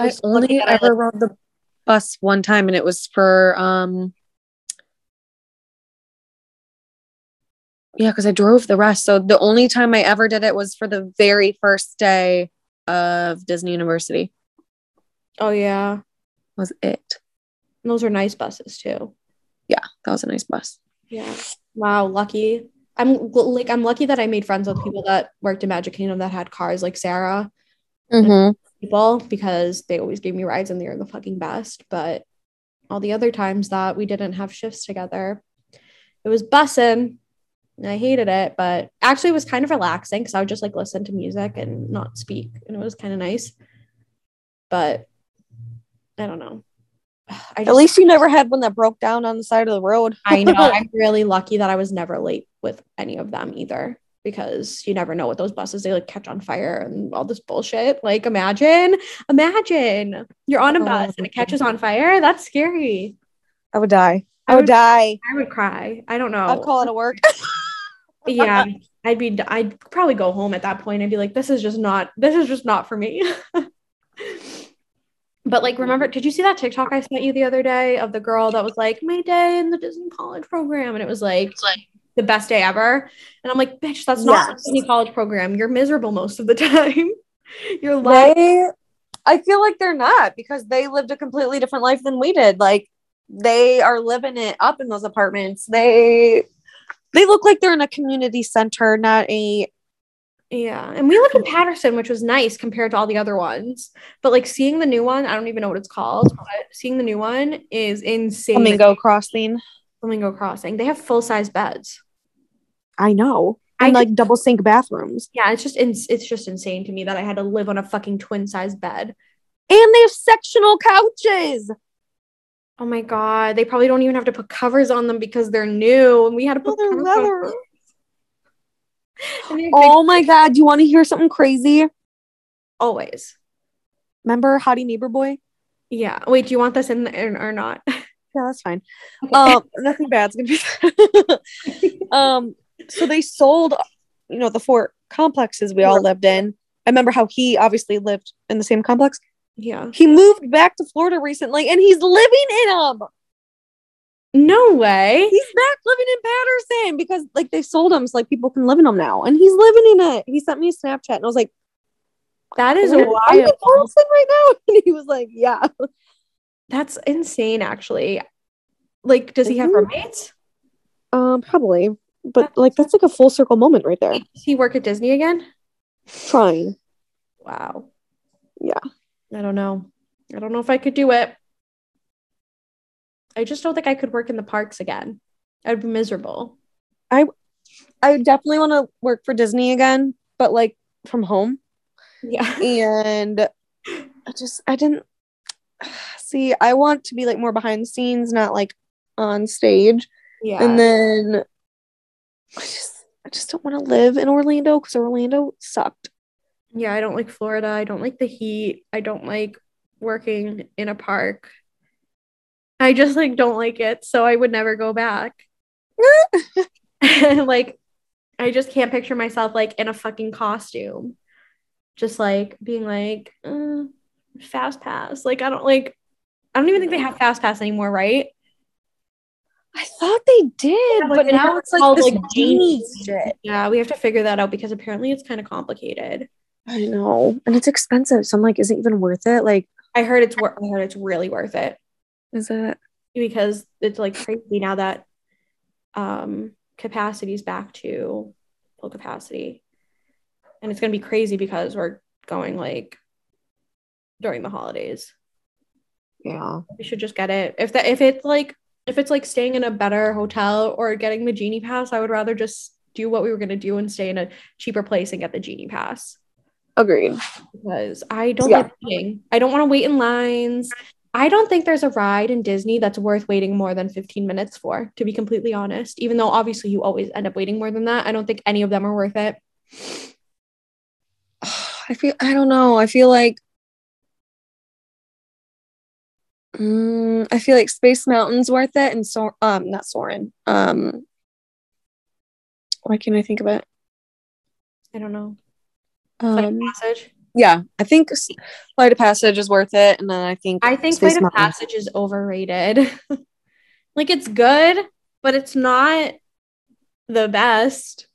I only that I, ever rode the bus one time, and it was for um. Yeah, because I drove the rest. So the only time I ever did it was for the very first day of Disney University. Oh yeah. Was it? And those are nice buses too. Yeah, that was a nice bus. Yeah. Wow, lucky. I'm like I'm lucky that I made friends with people that worked in Magic Kingdom that had cars like Sarah Mm-hmm. people because they always gave me rides and they were the fucking best. But all the other times that we didn't have shifts together, it was bussing. I hated it, but actually it was kind of relaxing because I would just like listen to music and not speak, and it was kind of nice. But I don't know. I At least you never had one that broke down on the side of the road. I know I'm really lucky that I was never late with any of them either because you never know what those buses they like catch on fire and all this bullshit. Like imagine, imagine you're on a oh, bus and it catches on fire. That's scary. I would die. I I would would- die. I would cry. I don't know. I'd call it a work. yeah, I'd be I'd probably go home at that point. I'd be like, this is just not this is just not for me. But like, remember, did you see that TikTok I sent you the other day of the girl that was like, my day in the Disney College program? And it was like, the best day ever. And I'm like, bitch, that's not Yes. the Disney College program. You're miserable most of the time. You're like, they i feel like they're not because they lived a completely different life than we did like they are living it up in those apartments they they look like they're in a community center not a yeah. And we live in Patterson, which was nice compared to all the other ones. But like seeing the new one, I don't even know what it's called, but seeing the new one is insane. flamingo crossing Flamingo Crossing. They have full size beds. i know I and like double sink bathrooms Yeah, it's just ins- it's just insane to me that I had to live on a fucking twin size bed. and they have sectional couches Oh my god, they probably don't even have to put covers on them because they're new, and we had to Oh, put they're covers on them. And they're oh my god do you want to hear something crazy always. remember hottie neighbor boy Yeah. Wait, do you want this in there or not? yeah that's fine Okay. um nothing bad's gonna be um so they sold you know the four complexes we all lived in i remember how he obviously lived in the same complex yeah. he moved back to florida recently and he's living in them No way. he's back living in patterson because like they sold them so like people can live in them now and he's living in it he sent me a snapchat and i was like That is "Are you in wild. Patterson right now and he was like yeah That's insane, actually. Like, does he have Mhm. roommates? um probably but like that's like a full circle moment right there Does he work at Disney again? trying Wow. Yeah. I don't know. I don't know if I could do it. I just don't think I could work in the parks again. I'd be miserable. I I definitely want to work for Disney again, but like from home. Yeah. And I just I didn't see. I want to be like more behind the scenes, not like on stage. Yeah. And then I just I just don't want to live in Orlando because Orlando sucked. Yeah, I don't like Florida. I don't like the heat. I don't like working in a park. I just like don't like it, so I would never go back. like I just can't picture myself like in a fucking costume. Just like being like uh, fast pass. Like I don't like I don't even think they have fast pass anymore, right? I thought they did, Yeah, but now it's like all, this like, genie shit. Yeah, we have to figure that out because apparently it's kind of complicated. I know, and it's expensive. So I'm like, is it even worth it? Like, I heard it's worth I heard it's really worth it is it? because it's like crazy now that um capacity's back to full capacity. And it's gonna be crazy because we're going like during the holidays. Yeah. We should just get it. If that if it's like if it's like staying in a better hotel or getting the genie pass, I would rather just do what we were gonna do and stay in a cheaper place and get the genie pass. Agreed. because I don't Yeah. like waiting. I don't want to wait in lines. I don't think there's a ride in Disney that's worth waiting more than 15 minutes for, to be completely honest. Even though obviously you always end up waiting more than that, I don't think any of them are worth it. I feel I don't know. I feel like Mm, I feel like Space Mountain's worth it, and so um, not Soarin'. Um, why can't I think of it? I don't know. Of Um, Passage. yeah, I think Flight of Passage is worth it, and then I think I think Space Flight of Mountain. Passage is overrated. like it's good, but it's not the best.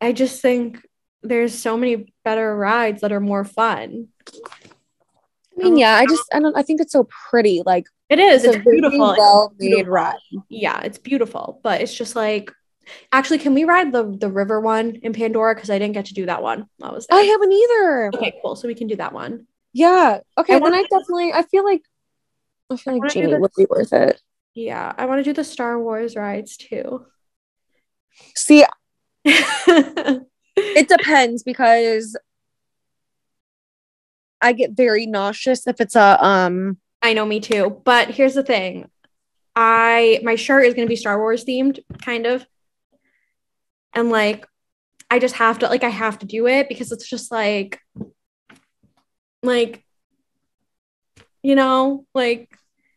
I just think there's so many better rides that are more fun. I mean, yeah, I just I don't. I think it's so pretty. Like It is. it's, It's, a beautiful. well made ride. yeah, it's beautiful, but it's just like actually, can we ride the the river one in Pandora? Because I didn't get to do that one. I was there. I haven't either. okay, cool. So we can do that one. Yeah. Okay. I then I definitely. I feel like. I feel like Genie this- would be worth it. Yeah, I want to do the Star Wars rides too. See, it depends because I get very nauseous if it's a um. I know, me too. But here's the thing. I my shirt is gonna be Star Wars themed, kind of. And like I just have to like I have to do it because it's just like like you know, like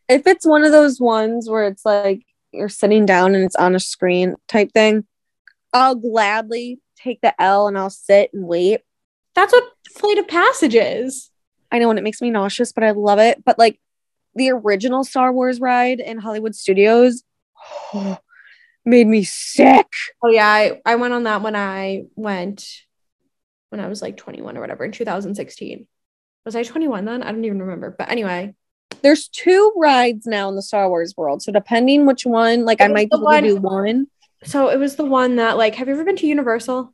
If it's one of those ones where it's like you're sitting down and it's on a screen type thing, I'll gladly take the L and I'll sit and wait. that's what Flight of Passage is. I know and it makes me nauseous, but I love it. But like the original Star Wars ride in Hollywood Studios oh, made me sick. Oh yeah, I, I went on that when I went when I was like 21 or whatever in 2016. Was I 21 then? I don't even remember. But anyway, There's two rides now in the Star Wars world. So depending which one, like It I might be able to one- do one. so it was the one that like have you ever been to Universal?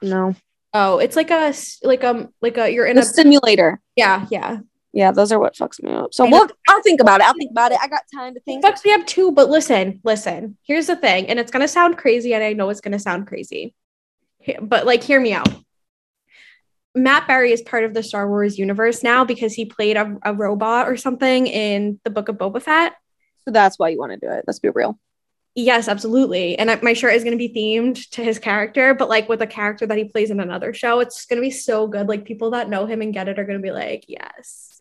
No. Oh, it's like a like um like a you're in a simulator. yeah, yeah. Yeah, those are what fucks me up. So look, I'll think about it. I'll think about it. I got time to think. Fucks me up too, but listen, listen. Here's the thing, and it's gonna sound crazy, and I know it's gonna sound crazy. But like hear me out. Matt Berry is part of the Star Wars universe now because he played a, a robot or something in the book of Boba Fett. So that's why you want to do it. Let's be real. Yes, absolutely. And I- my shirt is going to be themed to his character, but like with a character that he plays in another show, it's going to be so good. Like people that know him and get it are going to be like, yes.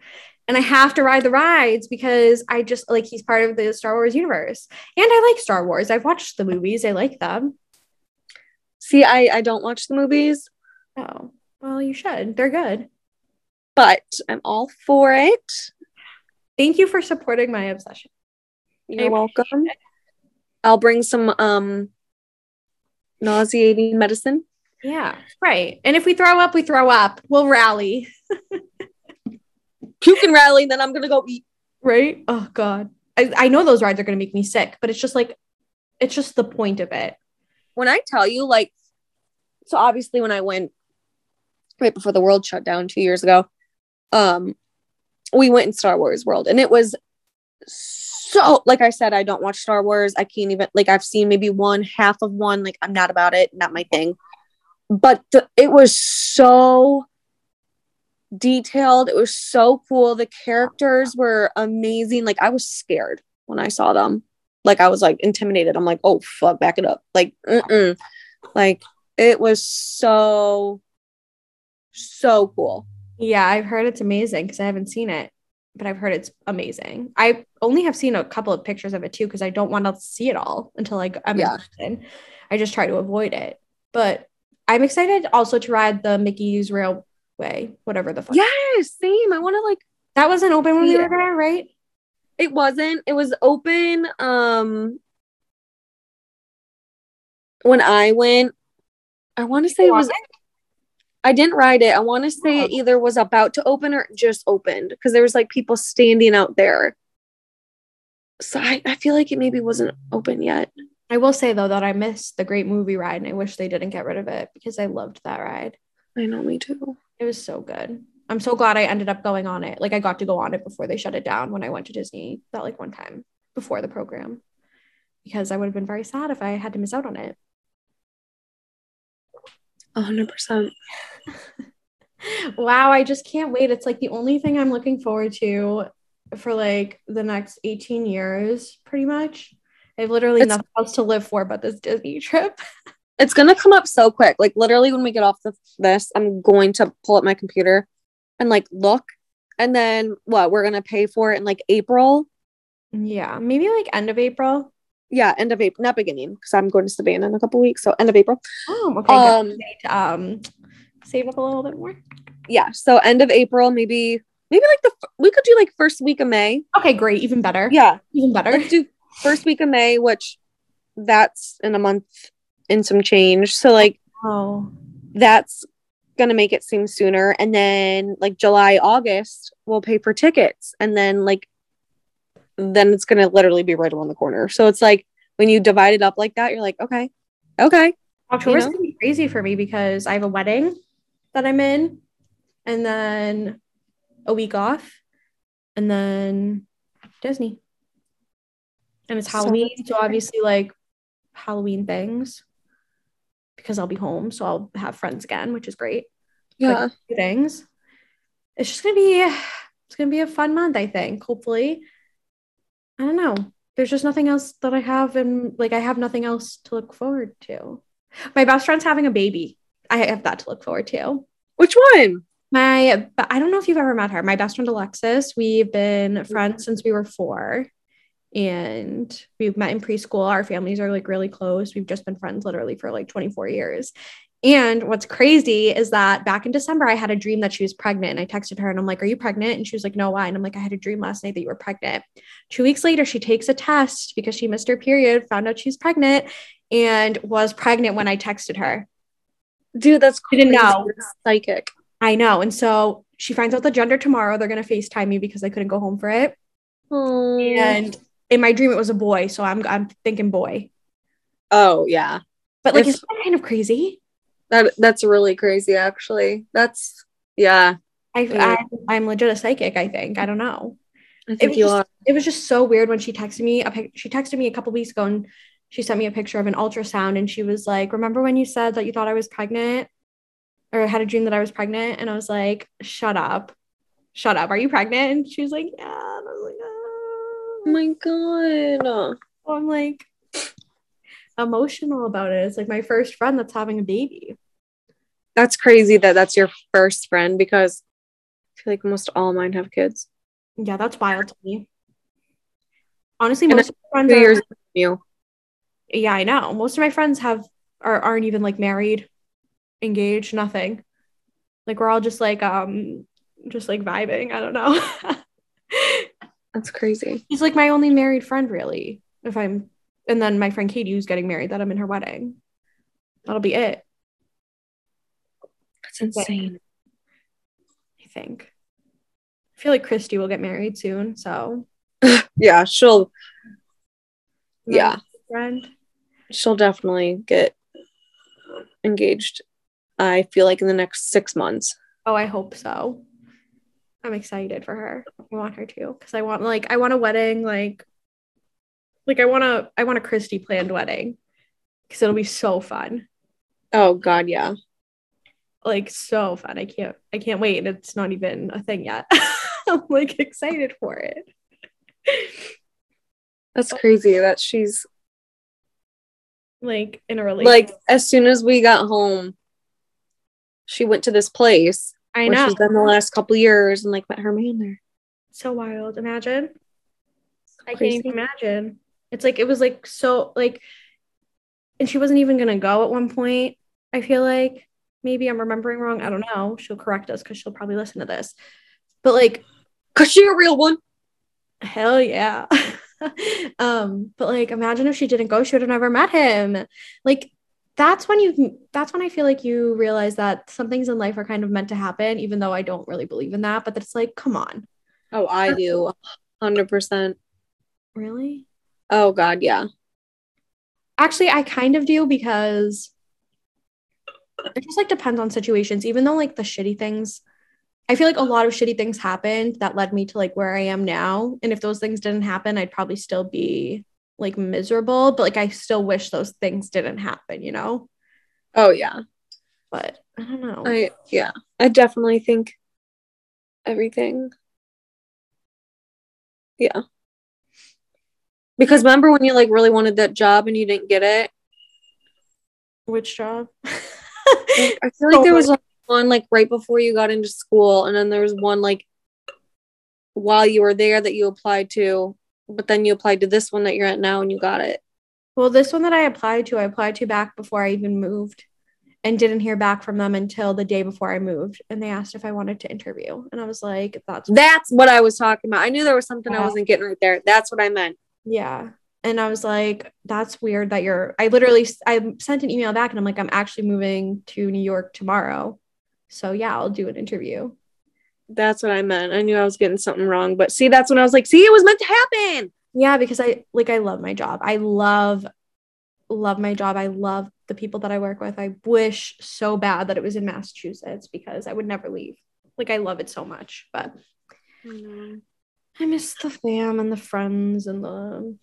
And I have to ride the rides because I just like he's part of the Star Wars universe. And I like Star Wars. I've watched the movies, I like them. See, I I don't watch the movies, Oh, well, you should. They're good. but I'm all for it. Thank you for supporting my obsession. You're I welcome. I'll bring some um nauseating medicine. Yeah, right. And if we throw up, we throw up. We'll rally, Puke and rally, and then I'm gonna go eat. right? Oh, God. I, I know those rides are going to make me sick, but it's just like, it's just the point of it. When I tell you, like, so obviously when I went right before the world shut down two years ago, um, we went in Star Wars World, and it was so like I said, I don't watch Star Wars. I can't even like I've seen maybe one half of one. Like I'm not about it, not my thing. But the, it was so detailed. It was so cool. The characters were amazing. Like I was scared when I saw them. Like I was like intimidated. I'm like, oh fuck, back it up. Like, mm-mm. like it was so so cool. Yeah, I've heard it's amazing because I haven't seen it, but I've heard it's amazing. I only have seen a couple of pictures of it too because I don't want to see it all until like I'm Yeah. in. I just try to avoid it. But I'm excited also to ride the Mickey's Railway, whatever the fuck. Yes, same. I want to like That wasn't open when we were there, right? It wasn't. It was open. Um, when I went, I want to say it was. I didn't ride it. I want to say it either was about to open or just opened because there was like people standing out there. So I, I feel like it maybe wasn't open yet. I will say though that I missed the great movie ride and I wish they didn't get rid of it because I loved that ride. I know, me too. It was so good. I'm so glad I ended up going on it. Like I got to go on it before they shut it down when I went to Disney that like one time before the program. Because I would have been very sad if I had to miss out on it. A hundred percent. Wow, I just can't wait. It's like the only thing I'm looking forward to for like the next 18 years, pretty much. I have literally It's- nothing else to live for but this Disney trip. It's gonna come up so quick. Like literally, when we get off the, this, I'm going to pull up my computer and like look, and then what? We're gonna pay for it in like April. Yeah, maybe like end of April. Yeah, end of April, not beginning, because I'm going to Savannah in a couple weeks. So end of April. Oh, okay. Um, good. um, save up a little bit more. Yeah, so end of April, maybe maybe like the we could do like first week of May. Okay, great. Even better. Yeah, even better. let's do first week of May, which that's in a month and some change. So like Oh, that's gonna make it seem sooner and then like july august we'll pay for tickets and then like then it's gonna literally be right around the corner so it's like when you divide it up like that you're like okay okay October's know? gonna be crazy for me because I have a wedding that I'm in, and then a week off, and then Disney. And it's Halloween, so, exciting. obviously like Halloween things because I'll be home, so I'll have friends again, which is great. yeah Two things. It's just gonna be it's gonna be a fun month, I think. Hopefully. I don't know. There's just nothing else that I have and like I have nothing else to look forward to. My best friend's having a baby. I have that to look forward to. which one My but I don't know if you've ever met her. My best friend Alexis. We've been mm-hmm. friends since we were four. And we've met in preschool. Our families are like really close. We've just been friends literally for like 24 years. And what's crazy is that back in December, I had a dream that she was pregnant. And I texted her and I'm like, Are you pregnant? And she was like, No, why? And I'm like, I had a dream last night that you were pregnant. Two weeks later, she takes a test because she missed her period, found out she's pregnant, and was pregnant when I texted her. dude that's crazy. didn't know. Psychic I know. And so she finds out the gender tomorrow. They're going to FaceTime me because I couldn't go home for it. oh And in my dream, it was a boy. So I'm, I'm thinking boy. oh yeah But like, it's kind of crazy. that that's really crazy actually that's yeah I, I, i'm legit a psychic, I think. I don't know. i It think was, you just, are it was just so weird when she texted me. A pic- she texted me a couple weeks ago and she sent me a picture of an ultrasound and she was like, Remember when you said that you thought I was pregnant or had a dream that I was pregnant? And I was like, Shut up. Shut up. Are you pregnant? And she was like, Yeah. And I was like, oh. My god I'm like emotional about it. It's like my first friend that's having a baby. that's crazy that that's your first friend because i feel like most all mine have kids Yeah, that's wild to me. Honestly, most of my friends two are, you yeah, I know. Most of my friends have are aren't even like married, engaged, nothing. Like we're all just like um just like vibing. I don't know. that's crazy He's like my only married friend, really. If I'm and then my friend Katie who's getting married, that I'm in her wedding. That'll be it, that's insane I think. I feel like Christy will get married soon, so yeah she'll my yeah friend. she'll definitely get engaged i feel like in the next six months Oh, I hope so. I'm excited for her. I want her to because I want like I want a wedding like like I want a I want a Christy planned wedding because it'll be so fun. oh god yeah Like so fun. I can't I can't wait. and It's not even a thing yet. I'm like excited for it. that's crazy that she's Like in a relationship. like as soon as we got home she went to this place I where know. she's been the last couple years and like met her man there so wild. Imagine. I can't even imagine. It's like it was like so like and she wasn't even gonna go at one point. I feel like maybe I'm remembering wrong. I don't know. She'll correct us because she'll probably listen to this. But like cause she a real one Hell yeah. um, but like imagine if she didn't go, she would have never met him. Like that's when you that's when I feel like you realize that some things in life are kind of meant to happen, even though I don't really believe in that. But it's like, come on. Oh, I do. Hundred percent. Really? Oh god, yeah. Actually, I kind of do because it just like depends on situations. Even though like the shitty things, I feel like a lot of shitty things happened that led me to like where I am now. And if those things didn't happen, I'd probably still be like miserable. But like I still wish those things didn't happen, you know? Oh yeah. But I don't know. I yeah. I definitely think everything. Yeah. Because remember when you like really wanted that job and you didn't get it? Which job? I feel like there oh was one like right before you got into school, and then there was one like while you were there that you applied to, but then you applied to this one that you're at now and you got it. Well, this one that I applied to, I applied to back before I even moved and didn't hear back from them until the day before I moved. And they asked if I wanted to interview. And I was like, that's that's what I was talking about. I knew there was something yeah. I wasn't getting right there. That's what I meant. Yeah. And I was like, that's weird that you're I literally I sent an email back and I'm like, I'm actually moving to New York tomorrow. So yeah, I'll do an interview. That's what I meant. I knew I was getting something wrong. But see, that's when I was like, see, it was meant to happen. Yeah, because I like I love my job. I love love my job. I love the people that I work with. I wish so bad that it was in Massachusetts because I would never leave. Like I love it so much, but mm-hmm. I miss the fam and the friends and the.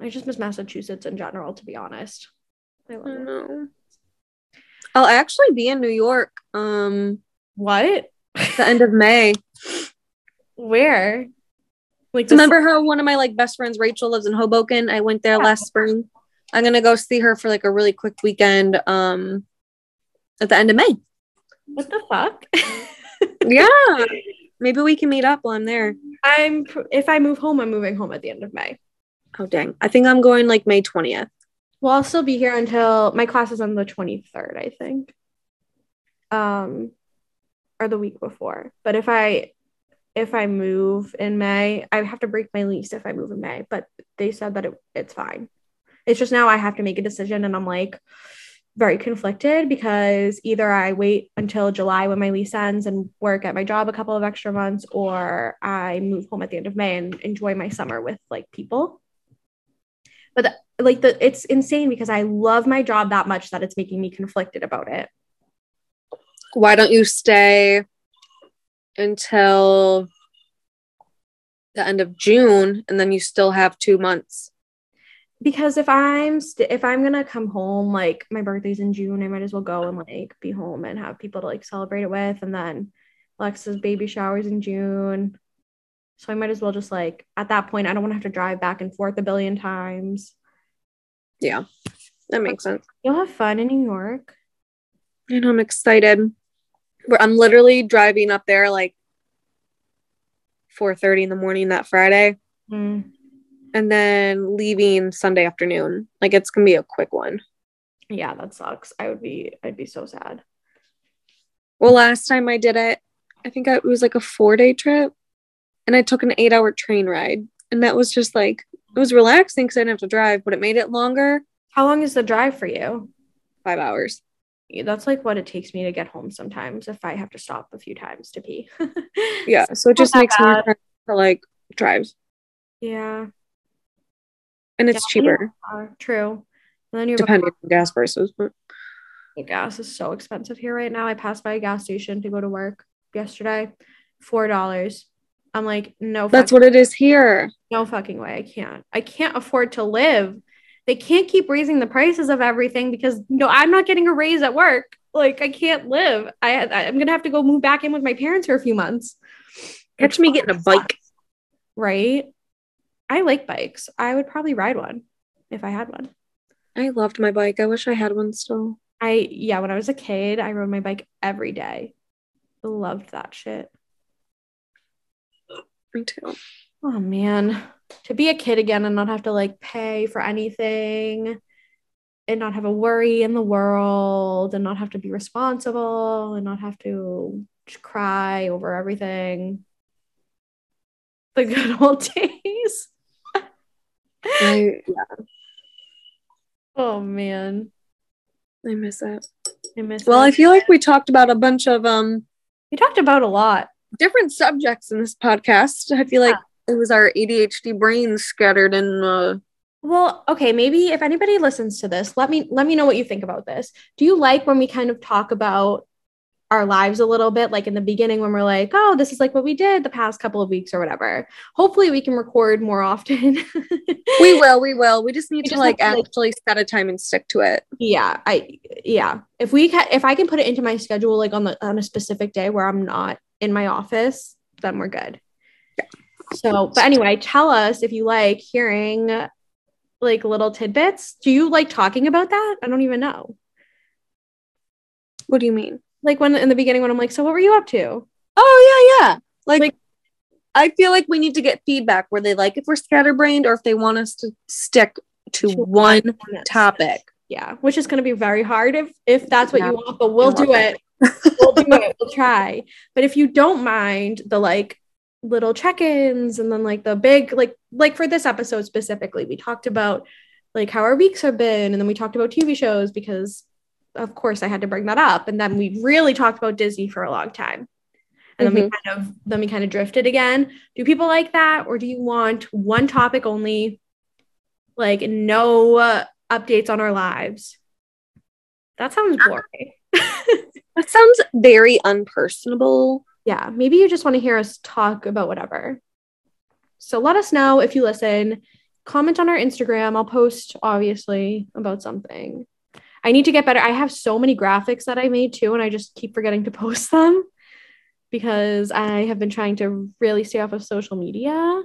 I just miss Massachusetts in general, to be honest. I love I it. I'll actually be in New York. Um, what? The end of May. Where? Like, remember how one of my like best friends, Rachel, lives in Hoboken? I went there yeah. last spring. I'm gonna go see her for like a really quick weekend. Um, at the end of May. What the fuck? yeah. Maybe we can meet up while I'm there. I'm if I move home, I'm moving home at the end of May. Oh dang. I think I'm going like May 20th. Well, I'll still be here until my class is on the 23rd, I think. Um or the week before. But if I if I move in May, I have to break my lease if I move in May, but they said that it, it's fine. It's just now I have to make a decision and I'm like very conflicted because either I wait until July when my lease ends and work at my job a couple of extra months, or I move home at the end of May and enjoy my summer with like people. But the, like the it's insane because I love my job that much that it's making me conflicted about it. Why don't you stay until the end of June and then you still have two months? because if I'm st- if I'm gonna come home, like my birthday's in June, I might as well go and like be home and have people to like celebrate it with. And then Alexa's baby showers in June. So I might as well just like at that point, I don't want to have to drive back and forth a billion times. Yeah, that makes sense. You'll have fun in New York. And I'm excited. I'm literally driving up there like 4:30 in the morning that Friday. Mm and then leaving Sunday afternoon. Like it's gonna be a quick one. Yeah, that sucks. I would be I'd be so sad. Well, last time I did it, I think it was like a four day trip and I took an eight hour train ride. And that was just like it was relaxing because I didn't have to drive, but it made it longer. How long is the drive for you? Five hours. That's like what it takes me to get home sometimes if I have to stop a few times to pee. yeah. So it just makes more sense for like drives. Yeah and it's yeah, cheaper. Yeah, true. And then you depending on gas prices, but oh, gas is so expensive here right now. I passed by a gas station to go to work yesterday, four dollars. I'm like, no. That's what it is here. No fucking way. I can't. I can't afford to live. They can't keep raising the prices of everything because you know I'm not getting a raise at work. Like I can't live. I I'm gonna have to go move back in with my parents for a few months. Catch me getting a bike. Right. I like bikes. I would probably ride one if I had one. I loved my bike. I wish I had one still. I yeah, when I was a kid, I rode my bike every day. Loved that shit. Me too. Oh man. To be a kid again and not have to like pay for anything and not have a worry in the world and not have to be responsible and not have to cry over everything the good old days. I, yeah, Oh man, I miss it. I miss. It. Well, it. I feel like we talked about a bunch of um we talked about a lot. different subjects in this podcast. I feel like it was our ADHD brains scattered in uh Well, okay, maybe if anybody listens to this, let me let me know what you think about this. Do you like when we kind of talk about our lives a little bit like in the beginning when we're like, "Oh, this is like what we did the past couple of weeks or whatever." Hopefully we can record more often. we will, we will. We just need We to just like to, like- actually set a time and stick to it. yeah, I yeah. If we can if I can put it into my schedule like on the on a specific day where I'm not in my office, then we're good. So, but anyway, tell us if you like hearing like little tidbits. Do you like talking about that? I don't even know. What do you mean? Like when in the beginning when I'm like, so what were you up to? Oh yeah, yeah. Like, Like- I feel like we need to get feedback where they like if we're scatterbrained or if they want us to stick to To one topic. Yeah, which is going to be very hard if if that's what Yeah. you want, but we'll do love it. we'll do it. We'll try. But if you don't mind the like little check-ins and then like the big like like for this episode specifically, we talked about like how our weeks have been and then we talked about TV shows because of course I had to bring that up and then we really talked about Disney for a long time. And then we kind of then we kind of drifted again. Do people like that or do you want one topic only like no uh, updates on our lives? That sounds boring. That sounds very unpersonable. Yeah, maybe you just want to hear us talk about whatever. So let us know if you listen. Comment on our Instagram. I'll post obviously about something. I need to get better. I have so many graphics that I made too, and I just keep forgetting to post them because I have been trying to really stay off of social media.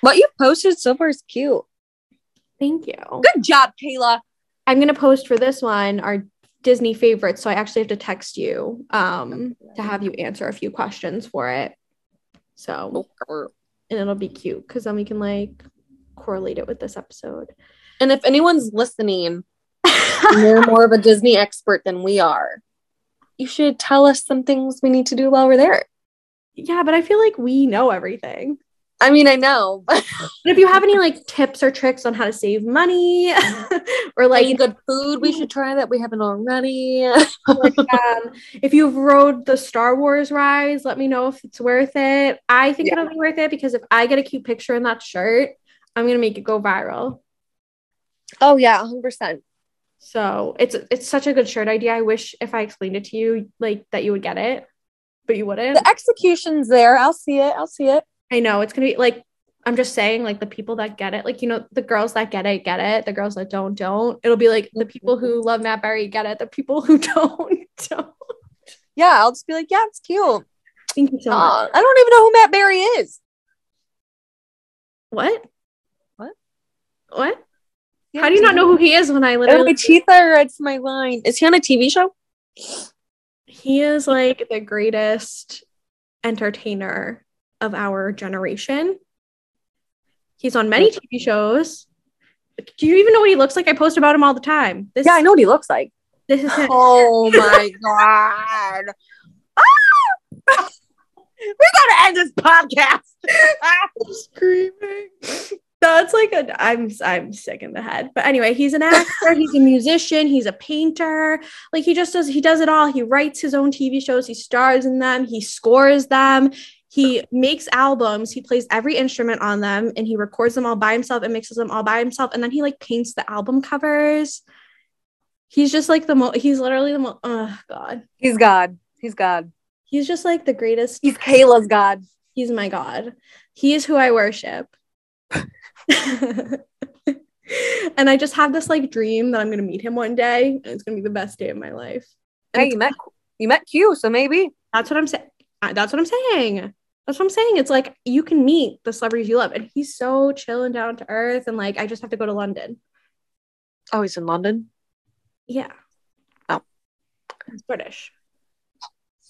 What you posted so far is cute. Thank you. Good job, Kayla. I'm gonna post for this one our Disney favorites, so I actually have to text you um to have you answer a few questions for it. So and it'll be cute because then we can like correlate it with this episode. And if anyone's listening, you're more of a Disney expert than we are, you should tell us some things we need to do while we're there. yeah, but I feel like we know everything. I mean, I know, but But if you have any like tips or tricks on how to save money or like like, good food we should try that we haven't already. like, um, if you've rode the Star Wars rides, let me know if it's worth it. I think Yeah. it'll be worth it because if I get a cute picture in that shirt, I'm gonna make it go viral. Oh yeah, 100%. So it's it's such a good shirt idea. I wish if I explained it to you, like that you would get it, but you wouldn't. The execution's there. I'll see it. I'll see it. I know it's gonna be like I'm just saying, like the people that get it, like you know, the girls that get it, get it. The girls that don't, don't. It'll be like the people who love Matt Berry get it. The people who don't, don't. Yeah, I'll just be like, yeah, it's cute. Thank you so much. I don't even know who Matt Berry is. What? What? What? How do you not know who he is when I Oh, literally? my teeth are red for my line. Is he on a TV show? He is like the greatest entertainer of our generation. He's on many TV shows. Do you even know what he looks like? I post about him all the time. This, Yeah, I know what he looks like. This is him. Oh my god. Ah! we gotta end this podcast. screaming. That's like a I'm I'm sick in the head. But anyway, he's an actor, he's a musician, he's a painter. Like he just does he does it all. He writes his own TV shows, he stars in them, he scores them, he makes albums, he plays every instrument on them, and he records them all by himself and mixes them all by himself, and then he like paints the album covers. He's just like the most he's literally the most oh god. He's God. He's God. He's just like the greatest He's Kayla's God. He's my God. He is who I worship. and I just have this like dream that I'm gonna meet him one day, and it's gonna be the best day of my life. And Hey, you met you met Q, so maybe. that's what I'm saying. That's what I'm saying. That's what I'm saying. It's like you can meet the celebrities you love, and he's so chill and down to earth. And like, I just have to go to London. Oh, he's in London. Yeah. Oh. He's British,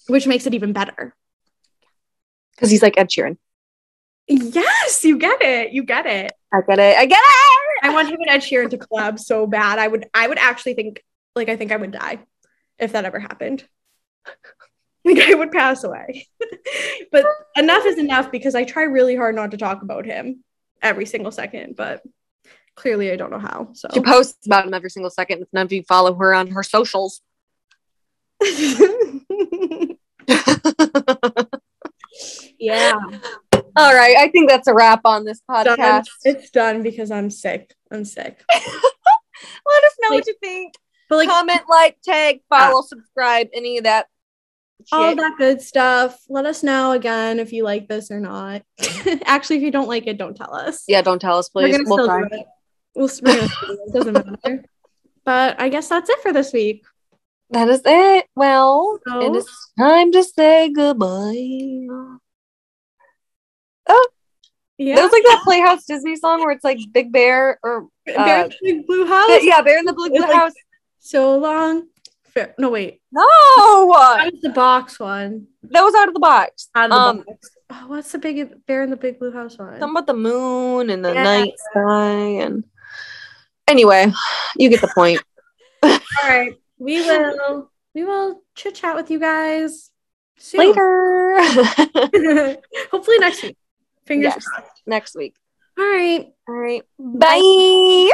which makes it even better. Because he's like Ed Sheeran. Yes, you get it. You get it. I get it. I get it. I want him and Ed Sheeran to collab so bad. I would I would actually think like I think I would die if that ever happened. The guy would pass away. but enough is enough because I try really hard not to talk about him every single second, but clearly I don't know how. So She posts about him every single second. If none of you follow her on her socials. yeah. All right. I think that's a wrap on this Done. podcast. It's done because I'm sick. I'm sick. Let us know Like- what you think. But like Comment, like, tag, follow, uh, subscribe, any of that. All that good stuff. Let us know again if you like this or not. Actually, if you don't like it, don't tell us. Yeah, don't tell us, we're please. gonna We'll try. it. We'll we're gonna still do it. It doesn't matter. But I guess that's it for this week. That is it. Well, So- it is time to say goodbye. Oh, yeah. Was like that Playhouse Disney song where it's like Big Bear or Bear uh, in the Blue House. yeah, Bear in the Blue, Blue like- House. So long. Fair- No, wait. No, That was the box one. that was out of the box. Out of the um, box. Oh, what's the big Bear in the Big Blue House one? something about the moon and the Yeah. night sky and anyway, you get the point. All right. We will. We will chit chat with you guys soon. Later. Hopefully next week. Fingers Yes. crossed. Next week. All right. All right. Bye.